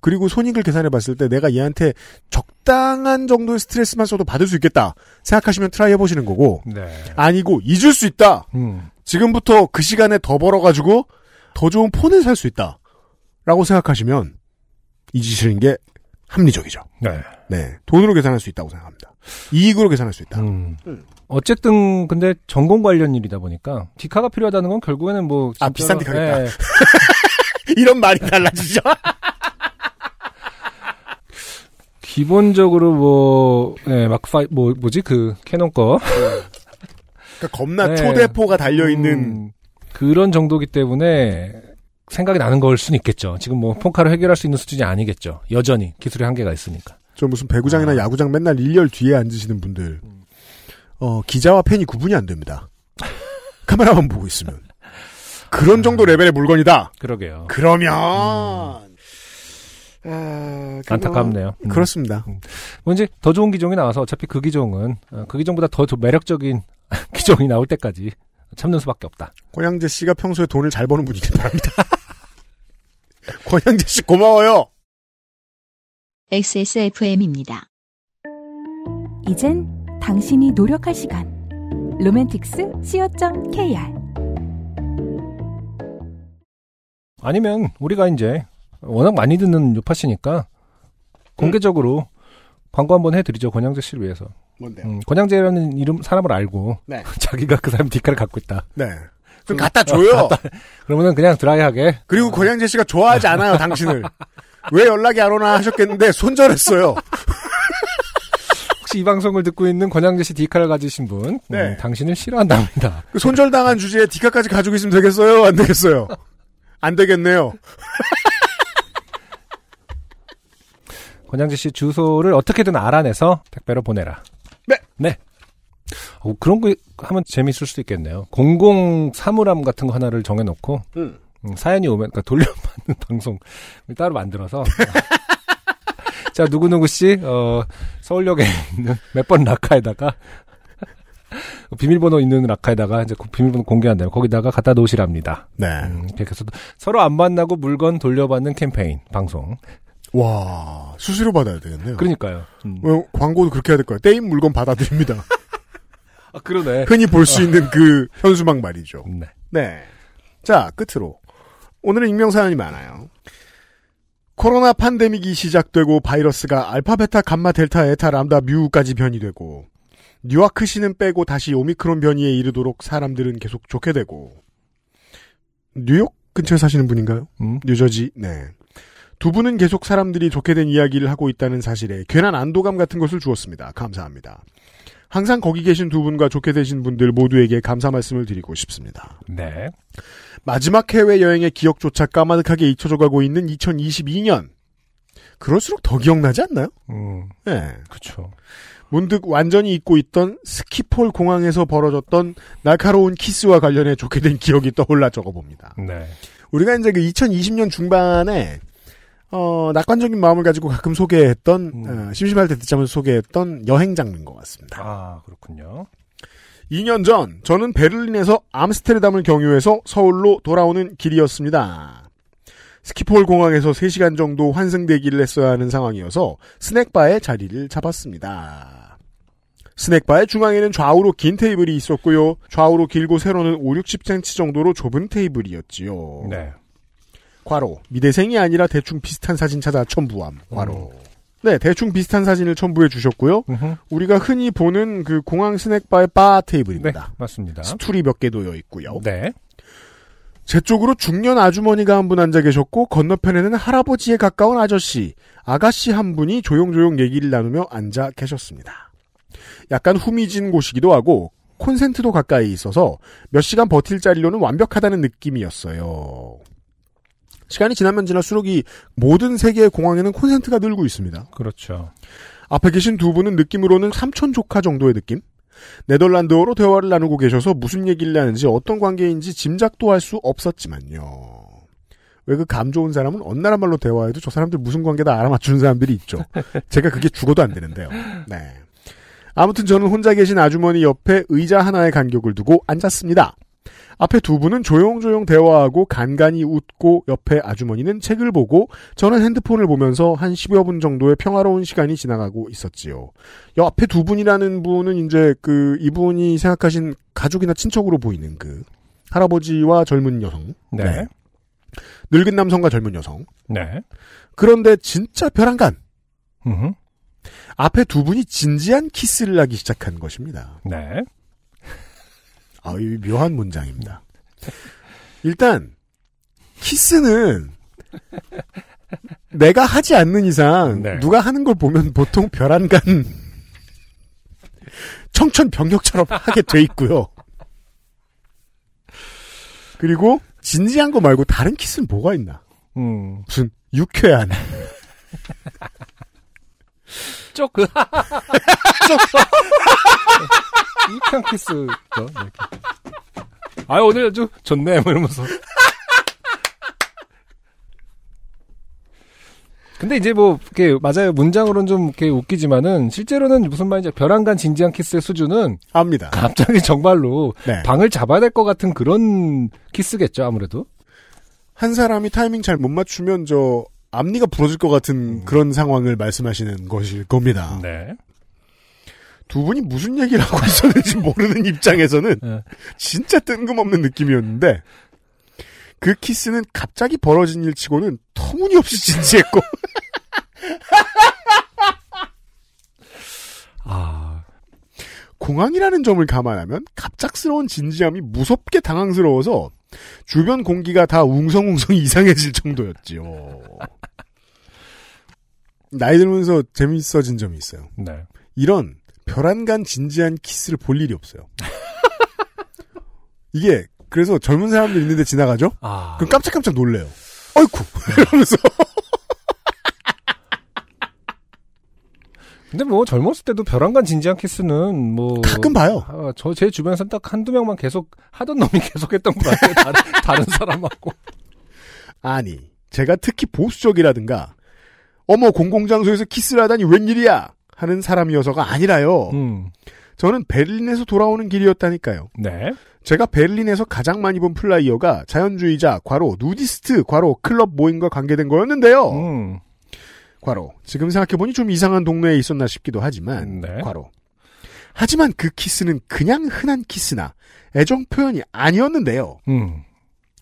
그리고 손익을 계산해 봤을 때 내가 얘한테 적당한 정도의 스트레스만 써도 받을 수 있겠다 생각하시면 try 해보시는 거고 네. 아니고 잊을 수 있다. 음. 지금부터 그 시간에 더 벌어가지고 더 좋은 폰을 살 수 있다. 라고 생각하시면 잊으시는 게 합리적이죠. 네. 네. 돈으로 계산할 수 있다고 생각합니다. 이익으로 계산할 수 있다. 음. 음. 어쨌든 근데 전공 관련 일이다 보니까 디카가 필요하다는 건 결국에는 뭐 아, 진짜- 비싼 디카겠다. 네. 이런 말이 달라지죠. 기본적으로 뭐, 네, 마크파이, 뭐, 뭐지, 그, 캐논 거. 그러니까 겁나 네. 초대포가 달려있는 음, 그런 정도기 때문에 생각이 나는 걸 수는 있겠죠. 지금 뭐, 폰카로 해결할 수 있는 수준이 아니겠죠. 여전히 기술의 한계가 있으니까. 저 무슨 배구장이나 아. 야구장 맨날 일렬 뒤에 앉으시는 분들 어 기자와 팬이 구분이 안 됩니다. 카메라만 보고 있으면 그런 정도 레벨의 물건이다. 그러게요. 그러면 아, 안타깝네요. 음. 그렇습니다. 뭐 이제 더 좋은 기종이 나와서 어차피 그 기종은, 어, 그 기종보다 더좀 매력적인 기종이 나올 때까지 참는 수밖에 없다. 권양재 씨가 평소에 돈을 잘 버는 분이길 바랍니다. 권양재 씨 고마워요. XSFM입니다. 이젠 당신이 노력할 시간. 로맨틱스 co.kr 아니면 우리가 이제 워낙 많이 듣는 요파시니까 공개적으로 광고 한번 해드리죠. 권양재 씨를 위해서. 뭔데요? 음, 권양재라는 이름 사람을 알고 네. 자기가 그 사람 디카를 갖고 있다. 네. 좀 갖다 줘요. 그러면은 그냥 드라이하게 그리고 권양재 씨가 좋아하지 않아요, 당신을. 왜 연락이 안 오나 하셨겠는데 손절했어요. 혹시 이 방송을 듣고 있는 권양재 씨 디카를 가지신 분, 음, 네. 당신을 싫어한답니다. 그 손절당한 주제에 디카까지 가지고 있으면 되겠어요? 안 되겠어요? 안 되겠네요. 권양재 씨 주소를 어떻게든 알아내서 택배로 보내라. 네. 네. 어, 그런 거 하면 재밌을 수도 있겠네요. 공공 사물함 같은 거 하나를 정해놓고 음. 음, 사연이 오면 그러니까 돌려받는 방송을 따로 만들어서 자 누구누구 씨 어, 서울역에 있는 몇번 라카에다가 비밀번호 있는 라카에다가 이제 그 비밀번호 공개한다면 거기다가 갖다 놓으시랍니다. 네. 음, 이렇게 해서 서로 안 만나고 물건 돌려받는 캠페인 방송. 와, 수수료 받아야 되겠네요. 그러니까요. 음. 어, 광고도 그렇게 해야 될 거예요. 떼인 물건 받아드립니다. 아 그러네. 흔히 볼 수 있는 그 현수막 말이죠. 네. 네. 자, 끝으로. 오늘은 익명 사연이 많아요. 코로나 팬데믹이 시작되고 바이러스가 알파, 베타, 감마, 델타, 에타, 람다, 뮤까지 변이되고 뉴아크시는 빼고 다시 오미크론 변이에 이르도록 사람들은 계속 좋게 되고 뉴욕 근처에 사시는 분인가요? 음. 뉴저지. 네. 두 분은 계속 사람들이 좋게 된 이야기를 하고 있다는 사실에 괜한 안도감 같은 것을 주었습니다. 감사합니다. 항상 거기 계신 두 분과 좋게 되신 분들 모두에게 감사 말씀을 드리고 싶습니다. 네. 마지막 해외 여행의 기억조차 까마득하게 잊혀져 가고 있는 2022년. 그럴수록 더 기억나지 않나요? 음. 네. 그렇죠. 문득 완전히 잊고 있던 스키폴 공항에서 벌어졌던 날카로운 키스와 관련해 좋게 된 기억이 떠올라 적어봅니다. 네. 우리가 이제 그 2020년 중반에 어, 낙관적인 마음을 가지고 가끔 소개했던 음. 어, 심심할 때 듣자면 소개했던 여행 장르인 것 같습니다. 아, 그렇군요. 2년 전 저는 베를린에서 암스테르담을 경유해서 서울로 돌아오는 길이었습니다. 스키폴 공항에서 3시간 정도 환승 대기를 했어야 하는 상황이어서 스낵바에 자리를 잡았습니다. 스낵바의 중앙에는 좌우로 긴 테이블이 있었고요. 좌우로 길고 세로는 5, 60cm 정도로 좁은 테이블이었지요. 네. 괄호 미대생이 아니라 대충 비슷한 사진 찾아 첨부함. 괄호. 네, 대충 비슷한 사진을 첨부해 주셨고요. 음흠. 우리가 흔히 보는 그 공항 스낵바의 바 네, 테이블입니다. 맞습니다. 스툴이 몇 개 놓여 있고요. 네. 제 쪽으로 중년 아주머니가 한 분 앉아 계셨고 건너편에는 할아버지에 가까운 아저씨, 아가씨 한 분이 조용조용 얘기를 나누며 앉아 계셨습니다. 약간 후미진 곳이기도 하고 콘센트도 가까이 있어서 몇 시간 버틸 자리로는 완벽하다는 느낌이었어요. 시간이 지나면 지날수록 이 모든 세계의 공항에는 콘센트가 늘고 있습니다. 그렇죠. 앞에 계신 두 분은 느낌으로는 삼촌 조카 정도의 느낌? 네덜란드어로 대화를 나누고 계셔서 무슨 얘기를 하는지 어떤 관계인지 짐작도 할 수 없었지만요. 왜 그 감 좋은 사람은 어느 나라 말로 대화해도 저 사람들 무슨 관계다 알아맞추는 사람들이 있죠. 제가 그게 죽어도 안 되는데요. 네. 아무튼 저는 혼자 계신 아주머니 옆에 의자 하나에 간격을 두고 앉았습니다. 앞에 두 분은 조용조용 대화하고 간간히 웃고 옆에 아주머니는 책을 보고 저는 핸드폰을 보면서 한 10여 분 정도의 평화로운 시간이 지나가고 있었지요. 옆에 두 분이라는 분은 이제 그 이분이 생각하신 가족이나 친척으로 보이는 그 할아버지와 젊은 여성. 네. 늙은 남성과 젊은 여성. 네. 그런데 진짜 벼랑간. 음흠. 앞에 두 분이 진지한 키스를 하기 시작한 것입니다. 네. 아, 이 묘한 문장입니다. 일단 키스는 내가 하지 않는 이상 네. 누가 하는 걸 보면 보통 벼란간 청천벽력처럼 하게 돼 있고요. 그리고 진지한 거 말고 다른 키스는 뭐가 있나? 음. 무슨 유쾌한 쪽, 그, 쪽. 이칸 키스. 죠 아, 오늘 아주 좋네, 뭐 이러면서. 근데 이제 뭐, 이렇게, 맞아요. 문장으로는 좀 이렇게 웃기지만은, 실제로는 무슨 말인지, 별안간 진지한 키스의 수준은, 압니다. 갑자기 정말로, 네. 방을 잡아야 될 것 같은 그런 키스겠죠, 아무래도. 한 사람이 타이밍 잘 못 맞추면 저 앞니가 부러질 것 같은 그런 상황을 말씀하시는 것일 겁니다. 네. 두 분이 무슨 얘기를 하고 있었는지 모르는 입장에서는 네. 진짜 뜬금없는 느낌이었는데 그 키스는 갑자기 벌어진 일 치고는 터무니없이 진지했고 아, 공항이라는 점을 감안하면 갑작스러운 진지함이 무섭게 당황스러워서 주변 공기가 다 웅성웅성 이상해질 정도였지요. 나이 들면서 재밌어진 점이 있어요. 네. 이런 벼란간 진지한 키스를 볼 일이 없어요. 이게 그래서 젊은 사람들 있는데 지나가죠? 아. 그럼 깜짝깜짝 놀래요. 어이쿠 이러면서 근데 뭐 젊었을 때도 벼랑간 진지한 키스는 뭐 가끔 봐요. 아, 저제 주변에서 딱 한두 명만 계속 하던 놈이 계속 했던 것 같아요. 다른, 다른 사람하고. 아니 제가 특히 보수적이라든가 어머 공공장소에서 키스를 하다니 웬일이야 하는 사람이어서가 아니라요. 음. 저는 베를린에서 돌아오는 길이었다니까요. 네. 제가 베를린에서 가장 많이 본 flyer가 자연주의자, 괄호, 누디스트, 괄호, 클럽 모임과 관계된 거였는데요. 음. 괄호. 지금 생각해보니 좀 이상한 동네에 있었나 싶기도 하지만, 네. 괄호. 하지만 그 키스는 그냥 흔한 키스나 애정 표현이 아니었는데요. 음.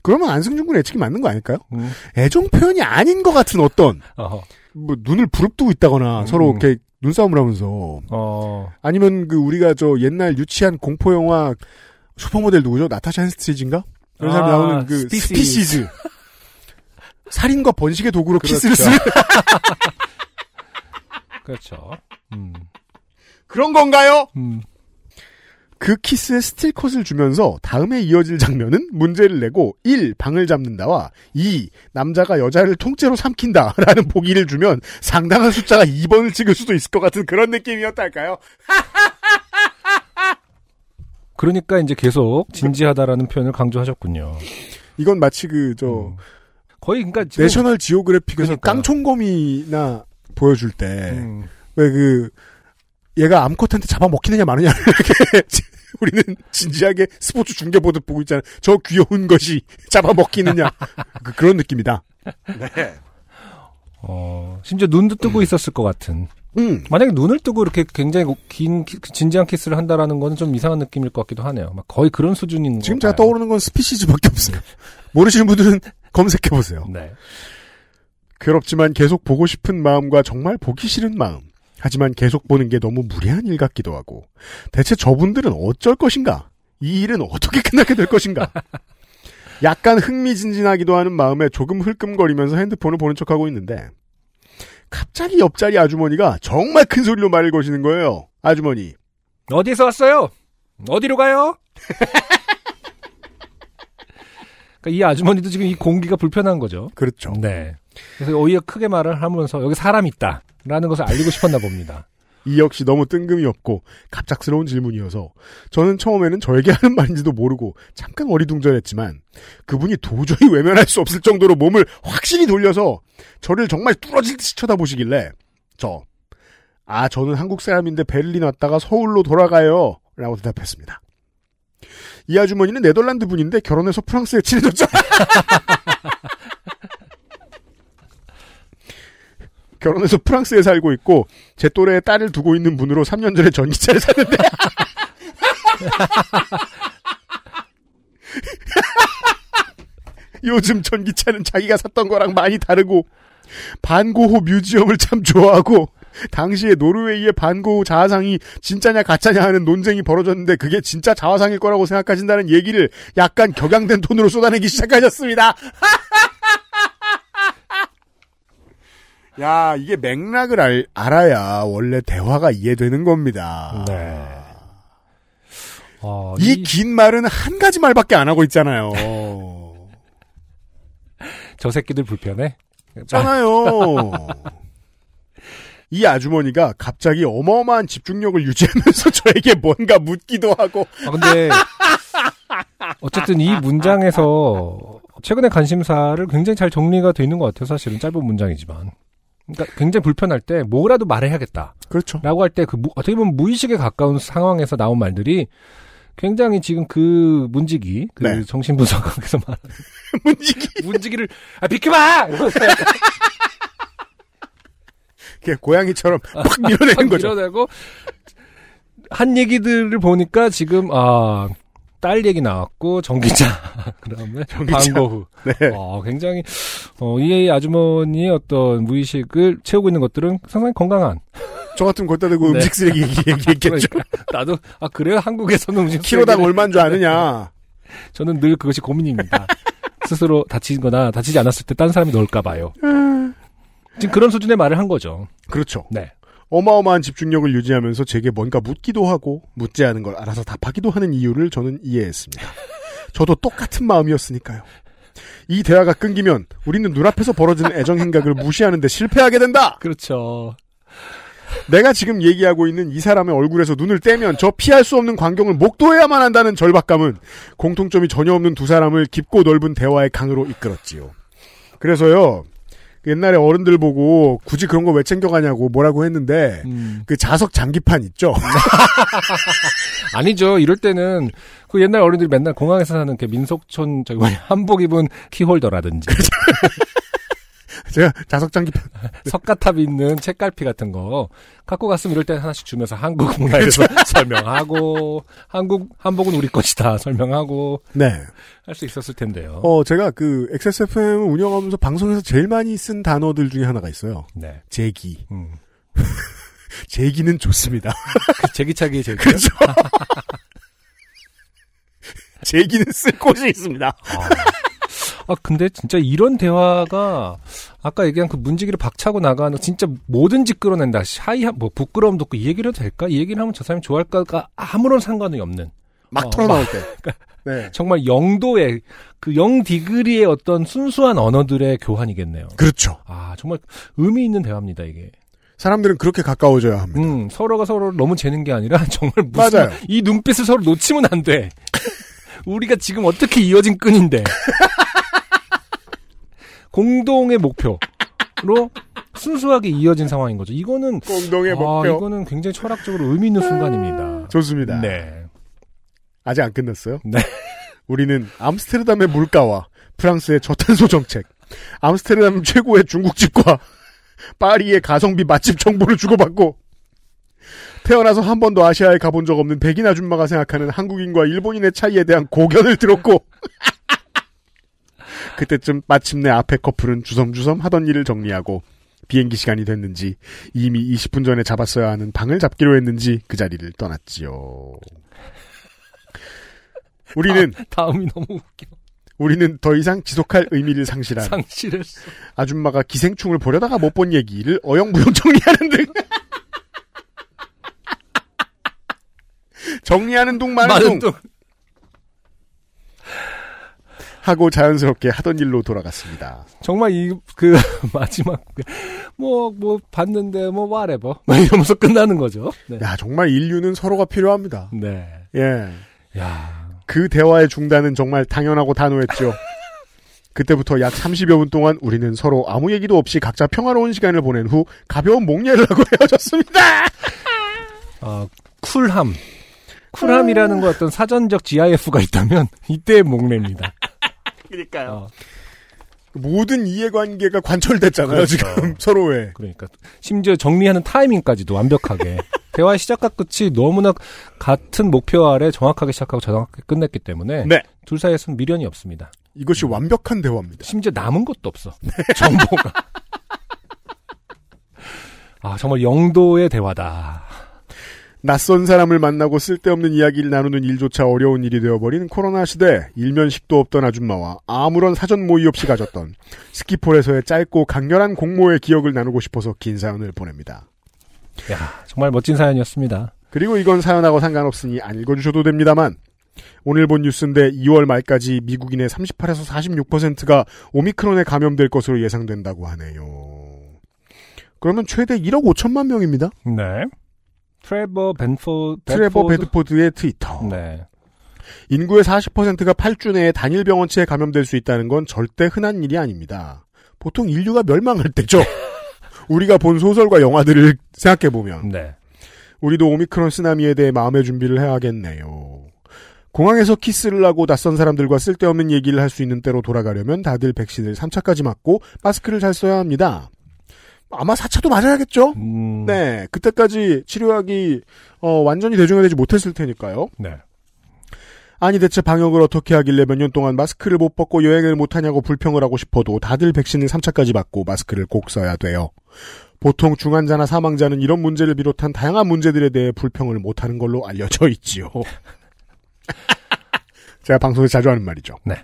그러면 안승준 군 예측이 맞는 거 아닐까요? 음. 애정 표현이 아닌 것 같은 어떤, 어허. 뭐, 눈을 부릅뜨고 있다거나 음. 서로 이렇게 눈싸움을 하면서, 어. 아니면 그 우리가 저 옛날 유치한 공포영화 슈퍼모델 누구죠? 나타샤 헨스트리지인가? 그런 사람이 아, 나오는 그 스피시즈. 스피시즈. 살인과 번식의 도구로 그렇죠. 키스를 쓰는 그렇죠. 음. 그런 건가요? 음. 그 키스에 스틸컷을 주면서 다음에 이어질 장면은 문제를 내고 1. 방을 잡는다와 2. 남자가 여자를 통째로 삼킨다 라는 보기를 주면 상당한 숫자가 2번을 찍을 수도 있을 것 같은 그런 느낌이었달까요? 그러니까 이제 계속 진지하다라는 표현을 강조하셨군요. 이건 마치 그 저 음. 거의 그러니까 지금 내셔널 지오그래픽에서 그러니까요. 깡총검이나 보여줄 때 음, 왜그 얘가 암컷 한테 잡아먹히느냐 마느냐 이렇게 우리는 진지하게 스포츠 중계 보듯 보고 있잖아요. 저 귀여운 것이 잡아먹히느냐 그, 그런 느낌이다. 네. 어, 심지어 눈도 뜨고 있었을 것 같은. 음. 만약에 눈을 뜨고 이렇게 굉장히 긴 키- 진지한 키스를 한다라는 거는 좀 이상한 느낌일 것 같기도 하네요. 막 거의 그런 수준인 지금 것 제가 봐요. 떠오르는 건 스피시즈밖에 없어요. 모르시는 분들은 검색해 보세요. 네. 괴롭지만 계속 보고 싶은 마음과 정말 보기 싫은 마음. 하지만 계속 보는 게 너무 무례한 일 같기도 하고. 대체 저분들은 어쩔 것인가? 이 일은 어떻게 끝나게 될 것인가? 약간 흥미진진하기도 하는 마음에 조금 흘끔거리면서 핸드폰을 보는 척하고 있는데 갑자기 옆자리 아주머니가 정말 큰 소리로 말을 거시는 거예요. 아주머니. 어디서 왔어요? 어디로 가요? 그러니까 이 아주머니도 지금 이 공기가 불편한 거죠. 그렇죠. 네. 그래서 오히려 크게 말을 하면서 여기 사람 있다. 라는 것을 알리고 싶었나 봅니다. 이 역시 너무 뜬금이 없고 갑작스러운 질문이어서 저는 처음에는 저에게 하는 말인지도 모르고 잠깐 어리둥절했지만 그분이 도저히 외면할 수 없을 정도로 몸을 확실히 돌려서 저를 정말 뚫어질 듯이 쳐다보시길래 저 아, 저는 한국 사람인데 베를린 왔다가 서울로 돌아가요. 라고 대답했습니다. 이 아주머니는 네덜란드 분인데 결혼해서 프랑스에 친해졌죠. 결혼해서 프랑스에 살고 있고 제 또래의 딸을 두고 있는 분으로 3년 전에 전기차를 샀는데 요즘 전기차는 자기가 샀던 거랑 많이 다르고 반 고흐 뮤지엄을 참 좋아하고 당시에 노르웨이의 반 고흐 자화상이 진짜냐 가짜냐 하는 논쟁이 벌어졌는데 그게 진짜 자화상일 거라고 생각하신다는 얘기를 약간 격양된 톤으로 쏟아내기 시작하셨습니다. 야, 이게 맥락을 알, 알아야 원래 대화가 이해되는 겁니다. 네. 어, 이긴 말은 한 가지 말밖에 안 하고 있잖아요. 저 새끼들 불편해? 있잖아요. 이 아주머니가 갑자기 어마어마한 집중력을 유지하면서 저에게 뭔가 묻기도 하고 아, 근데, 어쨌든 이 문장에서 최근의 관심사를 굉장히 잘 정리가 돼 있는 것 같아요. 사실은 짧은 문장이지만. 그러니까 굉장히 불편할 때 뭐라도 말해야겠다. 그렇죠. 라고 할 때 그 어떻게 보면 무의식에 가까운 상황에서 나온 말들이 굉장히 지금 그 문지기, 그 네. 정신분석학에서 말하는 문지기 문지기를, 아, 비켜봐! 이렇게 고양이처럼 팍 밀어내는 거죠. 밀어내고, 한 얘기들을 보니까 지금, 아, 딸 얘기 나왔고, 전기차, 그 다음에 전기차. 방고후. 네. 어, 굉장히, 어, 이 아주머니의 어떤 무의식을 채우고 있는 것들은 상당히 건강한. 저 같은 걷다 대고 네. 음식 쓰레기 얘기- 얘기했겠죠. 그러니까 나도, 아, 그래요? 한국에서는 음식 키로당 쓰레기를- 얼마인 줄 아느냐. 저는 늘 그것이 고민입니다. 스스로 다치거나 다치지 않았을 때 딴 사람이 넣을까 봐요. 지금 그런 수준의 말을 한 거죠. 그렇죠. 네. 어마어마한 집중력을 유지하면서 제게 뭔가 묻기도 하고 묻지 않은 걸 알아서 답하기도 하는 이유를 저는 이해했습니다. 저도 똑같은 마음이었으니까요. 이 대화가 끊기면 우리는 눈앞에서 벌어지는 애정 행각을 무시하는데 실패하게 된다. 그렇죠. 내가 지금 얘기하고 있는 이 사람의 얼굴에서 눈을 떼면 저 피할 수 없는 광경을 목도해야만 한다는 절박감은 공통점이 전혀 없는 두 사람을 깊고 넓은 대화의 강으로 이끌었지요. 그래서요. 그 옛날에 어른들 보고 굳이 그런 거 왜 챙겨가냐고 뭐라고 했는데 음. 그 자석 장기판 있죠. 아니죠. 이럴 때는 그 옛날 어른들이 맨날 공항에서 사는 그 민속촌 저기 뭐냐 한복 입은 키홀더라든지 제가 자석 장기판 석가탑 있는 책갈피 같은 거 갖고 갔으면 이럴 때 하나씩 주면서 한국 문화에 대해서 설명하고 한국 한복은 우리 것이다 설명하고 네. 할 수 있었을 텐데요. 어 제가 그 XSFM을 운영하면서 방송에서 제일 많이 쓴 단어들 중에 하나가 있어요. 네. 제기. 음. 제기는 좋습니다. 그 제기차기 제기. 그렇죠. 제기는 쓸 곳이 있습니다. 아 근데 진짜 이런 대화가 아까 얘기한 그 문지기를 박차고 나가는 진짜 뭐든지 끌어낸다. 샤이 뭐 부끄러움도 없고 이 얘기를 해도 될까? 이 얘기를 하면 저 사람이 좋아할까가 아무런 상관이 없는 막 어, 털어나올 때. 네. 정말 영도의 그 영 디그리의 어떤 순수한 언어들의 교환이겠네요. 그렇죠. 아 정말 의미 있는 대화입니다 이게. 사람들은 그렇게 가까워져야 합니다. 음 서로가 서로를 너무 재는 게 아니라 정말 무슨 맞아요. 이 눈빛을 서로 놓치면 안 돼. 우리가 지금 어떻게 이어진 끈인데 공동의 목표로 순수하게 이어진 상황인 거죠. 이거는 공동의 아, 목표. 이거는 굉장히 철학적으로 의미 있는 순간입니다. 좋습니다. 네. 아직 안 끝났어요. 네. 우리는 암스테르담의 물가와 프랑스의 저탄소 정책, 암스테르담 최고의 중국집과 파리의 가성비 맛집 정보를 주고받고 태어나서 한 번도 아시아에 가본 적 없는 백인 아줌마가 생각하는 한국인과 일본인의 차이에 대한 고견을 들었고 그때쯤 마침내 앞에 커플은 주섬주섬 하던 일을 정리하고 비행기 시간이 됐는지 이미 20분 전에 잡았어야 하는 방을 잡기로 했는지 그 자리를 떠났지요. 우리는 다 음이 너무 웃겨. 우리는 더 이상 지속할 의미를 상실한 상실했어. 아줌마가 기생충을 보려다가 못 본 얘기를 어영부영 정리하는 등 정리하는 둥 마는 둥 하고 자연스럽게 하던 일로 돌아갔습니다. 정말 이 그 마지막 뭐뭐 봤는데 뭐 whatever 막 이러면서 끝나는 거죠. 네. 야 정말 인류는 서로가 필요합니다. 네. 예. 야. 그 대화의 중단은 정말 당연하고 단호했죠. 그때부터 약 30여 분 동안 우리는 서로 아무 얘기도 없이 각자 평화로운 시간을 보낸 후 가벼운 목례를 하고 헤어졌습니다. 아, 쿨함. 쿨함이라는 거 어떤 사전적 GIF가 있다면 이때의 목례입니다. 그러니까요. 어, 모든 이해관계가 관철됐잖아요. 그렇죠. 지금 서로의. 그러니까 심지어 정리하는 타이밍까지도 완벽하게 대화의 시작과 끝이 너무나 같은 목표 아래 정확하게 시작하고 정확하게 끝냈기 때문에 네. 둘 사이에서는 미련이 없습니다. 이것이 완벽한 대화입니다. 심지어 남은 것도 없어. 정보가. 아 정말 영도의 대화다. 낯선 사람을 만나고 쓸데없는 이야기를 나누는 일조차 어려운 일이 되어버린 코로나 시대 일면식도 없던 아줌마와 아무런 사전 모의 없이 가졌던 스키폴에서의 짧고 강렬한 공모의 기억을 나누고 싶어서 긴 사연을 보냅니다. 야 정말 멋진 사연이었습니다. 그리고 이건 사연하고 상관없으니 안 읽어주셔도 됩니다만 오늘 본 뉴스인데 2월 말까지 미국인의 38에서 46%가 오미크론에 감염될 것으로 예상된다고 하네요. 그러면 최대 1억 5천만 명입니다. 네. 트레버 벤포 트레버 베드포드? 베드포드의 트위터. 네. 인구의 40%가 8주 내에 단일 병원체에 감염될 수 있다는 건 절대 흔한 일이 아닙니다. 보통 인류가 멸망할 때죠. 우리가 본 소설과 영화들을 생각해 보면 네. 우리도 오미크론 쓰나미에 대해 마음의 준비를 해야겠네요. 공항에서 키스를 하고 낯선 사람들과 쓸데없는 얘기를 할 수 있는 때로 돌아가려면 다들 백신을 3차까지 맞고 마스크를 잘 써야 합니다. 아마 4차도 맞아야겠죠? 음, 네, 그때까지 치료약이 어, 완전히 대중화되지 못했을 테니까요. 네. 아니 대체 방역을 어떻게 하길래 몇 년 동안 마스크를 못 벗고 여행을 못하냐고 불평을 하고 싶어도 다들 백신을 3차까지 맞고 마스크를 꼭 써야 돼요. 보통 중환자나 사망자는 이런 문제를 비롯한 다양한 문제들에 대해 불평을 못하는 걸로 알려져 있지요. 제가 방송에 자주 하는 말이죠. 네.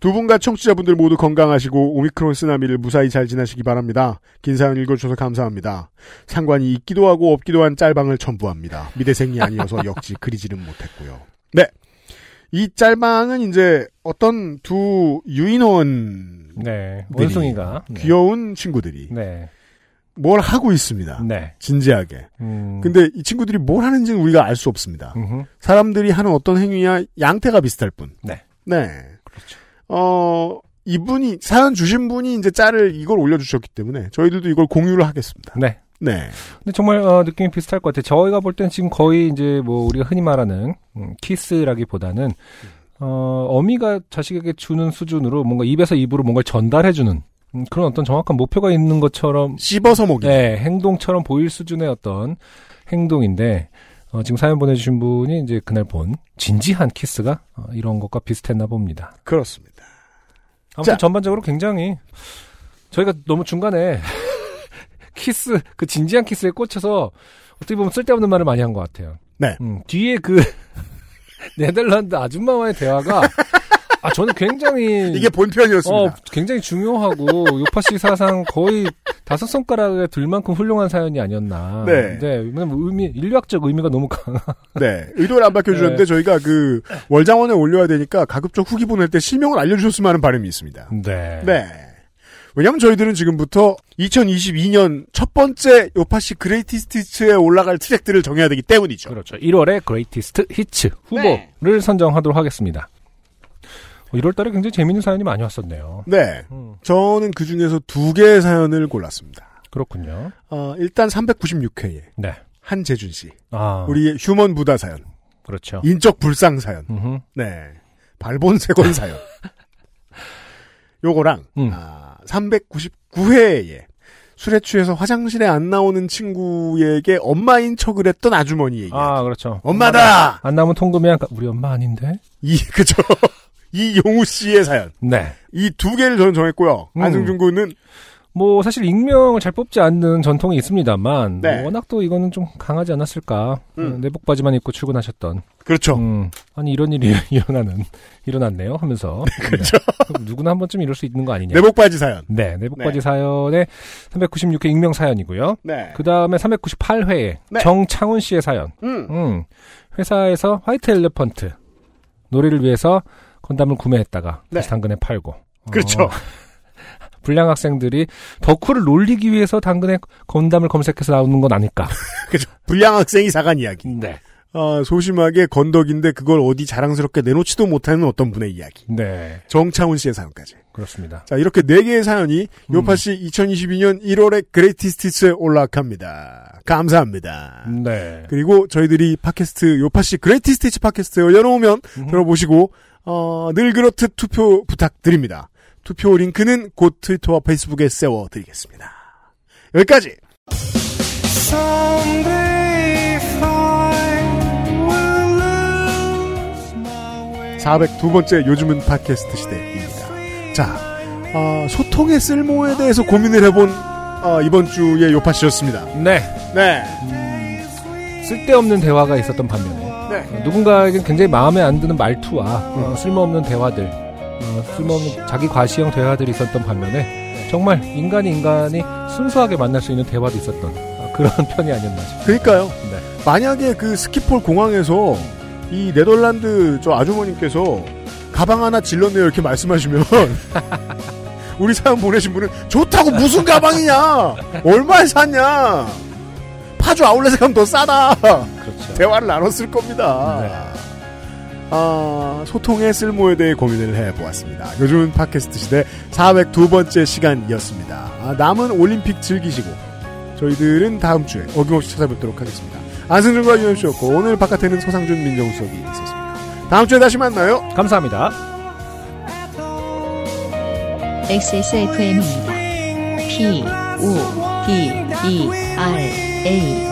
두 분과 청취자분들 모두 건강하시고 오미크론 쓰나미를 무사히 잘 지나시기 바랍니다. 긴 사연 읽어주셔서 감사합니다. 상관이 있기도 하고 없기도 한 짤방을 첨부합니다. 미대생이 아니어서 역시 그리지는 못했고요. 네. 이 짤방은 이제 어떤 두 유인원 네. 원숭이가 네. 귀여운 친구들이 네. 뭘 하고 있습니다. 네. 진지하게. 음. 근데 이 친구들이 뭘 하는지는 우리가 알 수 없습니다. 음흠. 사람들이 하는 어떤 행위야 양태가 비슷할 뿐. 네. 네. 어, 이분이, 사연 주신 분이 이제 짤을 이걸 올려주셨기 때문에 저희들도 이걸 공유를 하겠습니다. 네. 네. 근데 정말 어, 느낌이 비슷할 것 같아요. 저희가 볼땐 지금 거의 이제 뭐 우리가 흔히 말하는 음, 키스라기보다는 어, 어미가 자식에게 주는 수준으로 뭔가 입에서 입으로 뭔가를 전달해주는 음, 그런 어떤 정확한 목표가 있는 것처럼 씹어서 먹이. 네, 행동처럼 보일 수준의 어떤 행동인데 어, 지금 사연 보내주신 분이 이제 그날 본 진지한 키스가 어, 이런 것과 비슷했나 봅니다. 그렇습니다. 아무튼 자. 전반적으로 굉장히 저희가 너무 중간에 키스 그 진지한 키스에 꽂혀서 어떻게 보면 쓸데없는 말을 많이 한 것 같아요. 네. 음, 뒤에 그 네덜란드 아줌마와의 대화가 아, 저는 굉장히. 이게 본편이었습니다. 어, 굉장히 중요하고, 요파시 사상 거의 다섯 손가락에 들 만큼 훌륭한 사연이 아니었나. 네. 네. 왜냐면 의미, 인류학적 의미가 너무 강한. 네. 의도를 안 밝혀주셨는데 네. 저희가 그 월장원에 올려야 되니까 가급적 후기 보낼 때 실명을 알려주셨으면 하는 바람이 있습니다. 네. 네. 왜냐면 저희들은 지금부터 2022년 첫 번째 요파시 greatest에 올라갈 트랙들을 정해야 되기 때문이죠. 그렇죠. 1월에 greatest hits 후보를 선정하도록 하겠습니다. 1월 달에 굉장히 재밌는 사연이 많이 왔었네요. 네. 음, 저는 그 중에서 두 개의 사연을 골랐습니다. 그렇군요. 어, 일단 396회에 네. 한재준 씨. 아, 우리의 휴먼 부다 사연. 그렇죠. 인적 불상 사연. 음흠. 네. 발본세권 사연. 요거랑, 음. 아, 399회에 술에 취해서 화장실에 안 나오는 친구에게 엄마인 척을 했던 아주머니의 이야기. 아, 그렇죠. 엄마다! 안 나오면 통금이야. 우리 엄마 아닌데? 이, 그죠. 이용우 씨의 사연. 네. 이 두 개를 저는 정했고요. 음. 안승준 군은, 뭐 사실 익명을 잘 뽑지 않는 전통이 있습니다만 네. 뭐 워낙 또 이거는 좀 강하지 않았을까 음. 어, 내복 바지만 입고 출근하셨던 그렇죠. 음, 아니 이런 일이 일어나는 일어났네요 하면서 그렇죠. 네. 누구나 한 번쯤 이럴 수 있는 거 아니냐 내복 바지 사연. 네 내복 바지 네. 사연의 396회 익명 사연이고요 네. 그 다음에 398회에 네. 정창훈 씨의 사연 음. 음, 회사에서 white elephant 놀이를 위해서 건담을 구매했다가 네. 다시 당근에 팔고 그렇죠. 어, 불량 학생들이 덕후를 놀리기 위해서 당근에 건담을 검색해서 나오는 건 아닐까. 그죠. 불량 학생이 사간 이야기. 네. 어, 소심하게 건덕인데 그걸 어디 자랑스럽게 내놓지도 못하는 어떤 분의 이야기. 네. 정창훈 씨의 사연까지. 그렇습니다. 자, 이렇게 네 개의 사연이 음. 요파시 2022년 1월에 greatest hits에 올라갑니다. 감사합니다. 네. 그리고 저희들이 팟캐스트 요파시 greatest hits 팟캐스트 열어놓으면 음. 들어보시고 어, 늘 그렇듯 투표 부탁드립니다. 투표 링크는 곧 트위터와 페이스북에 세워드리겠습니다. 여기까지 402번째 요즘은 팟캐스트 시대입니다. 자, 어, 소통의 쓸모에 대해서 고민을 해본 어, 이번 주의 요파시였습니다. 네. 네. 쓸데없는 대화가 있었던 반면에 네. 어, 누군가에겐 굉장히 마음에 안 드는 말투와 어, 쓸모없는 대화들, 어, 쓸모없는 자기 과시형 대화들이 있었던 반면에 정말 인간이 인간이 순수하게 만날 수 있는 대화도 있었던 어, 그런 편이 아니었나 싶습니다. 그러니까요. 네. 만약에 그 스키폴 공항에서 이 네덜란드 저 아주머님께서 가방 하나 질렀네요 이렇게 말씀하시면 우리 사연 보내신 분은 좋다고 무슨 가방이냐 얼마에 샀냐 파주 아울렛에 가면 더 싸다 그렇죠. 대화를 나눴을 겁니다. 네. 아, 소통의 쓸모에 대해 고민을 해보았습니다. 요즘은 팟캐스트 시대 402번째 시간이었습니다. 아, 남은 올림픽 즐기시고 저희들은 다음 주에 어김없이 찾아뵙도록 하겠습니다. 안승준과 유현씨였고 오늘 바깥에는 서상준 민정수석이 있었습니다. 다음 주에 다시 만나요. 감사합니다. XSFM입니다. P, O, D, E, R, A.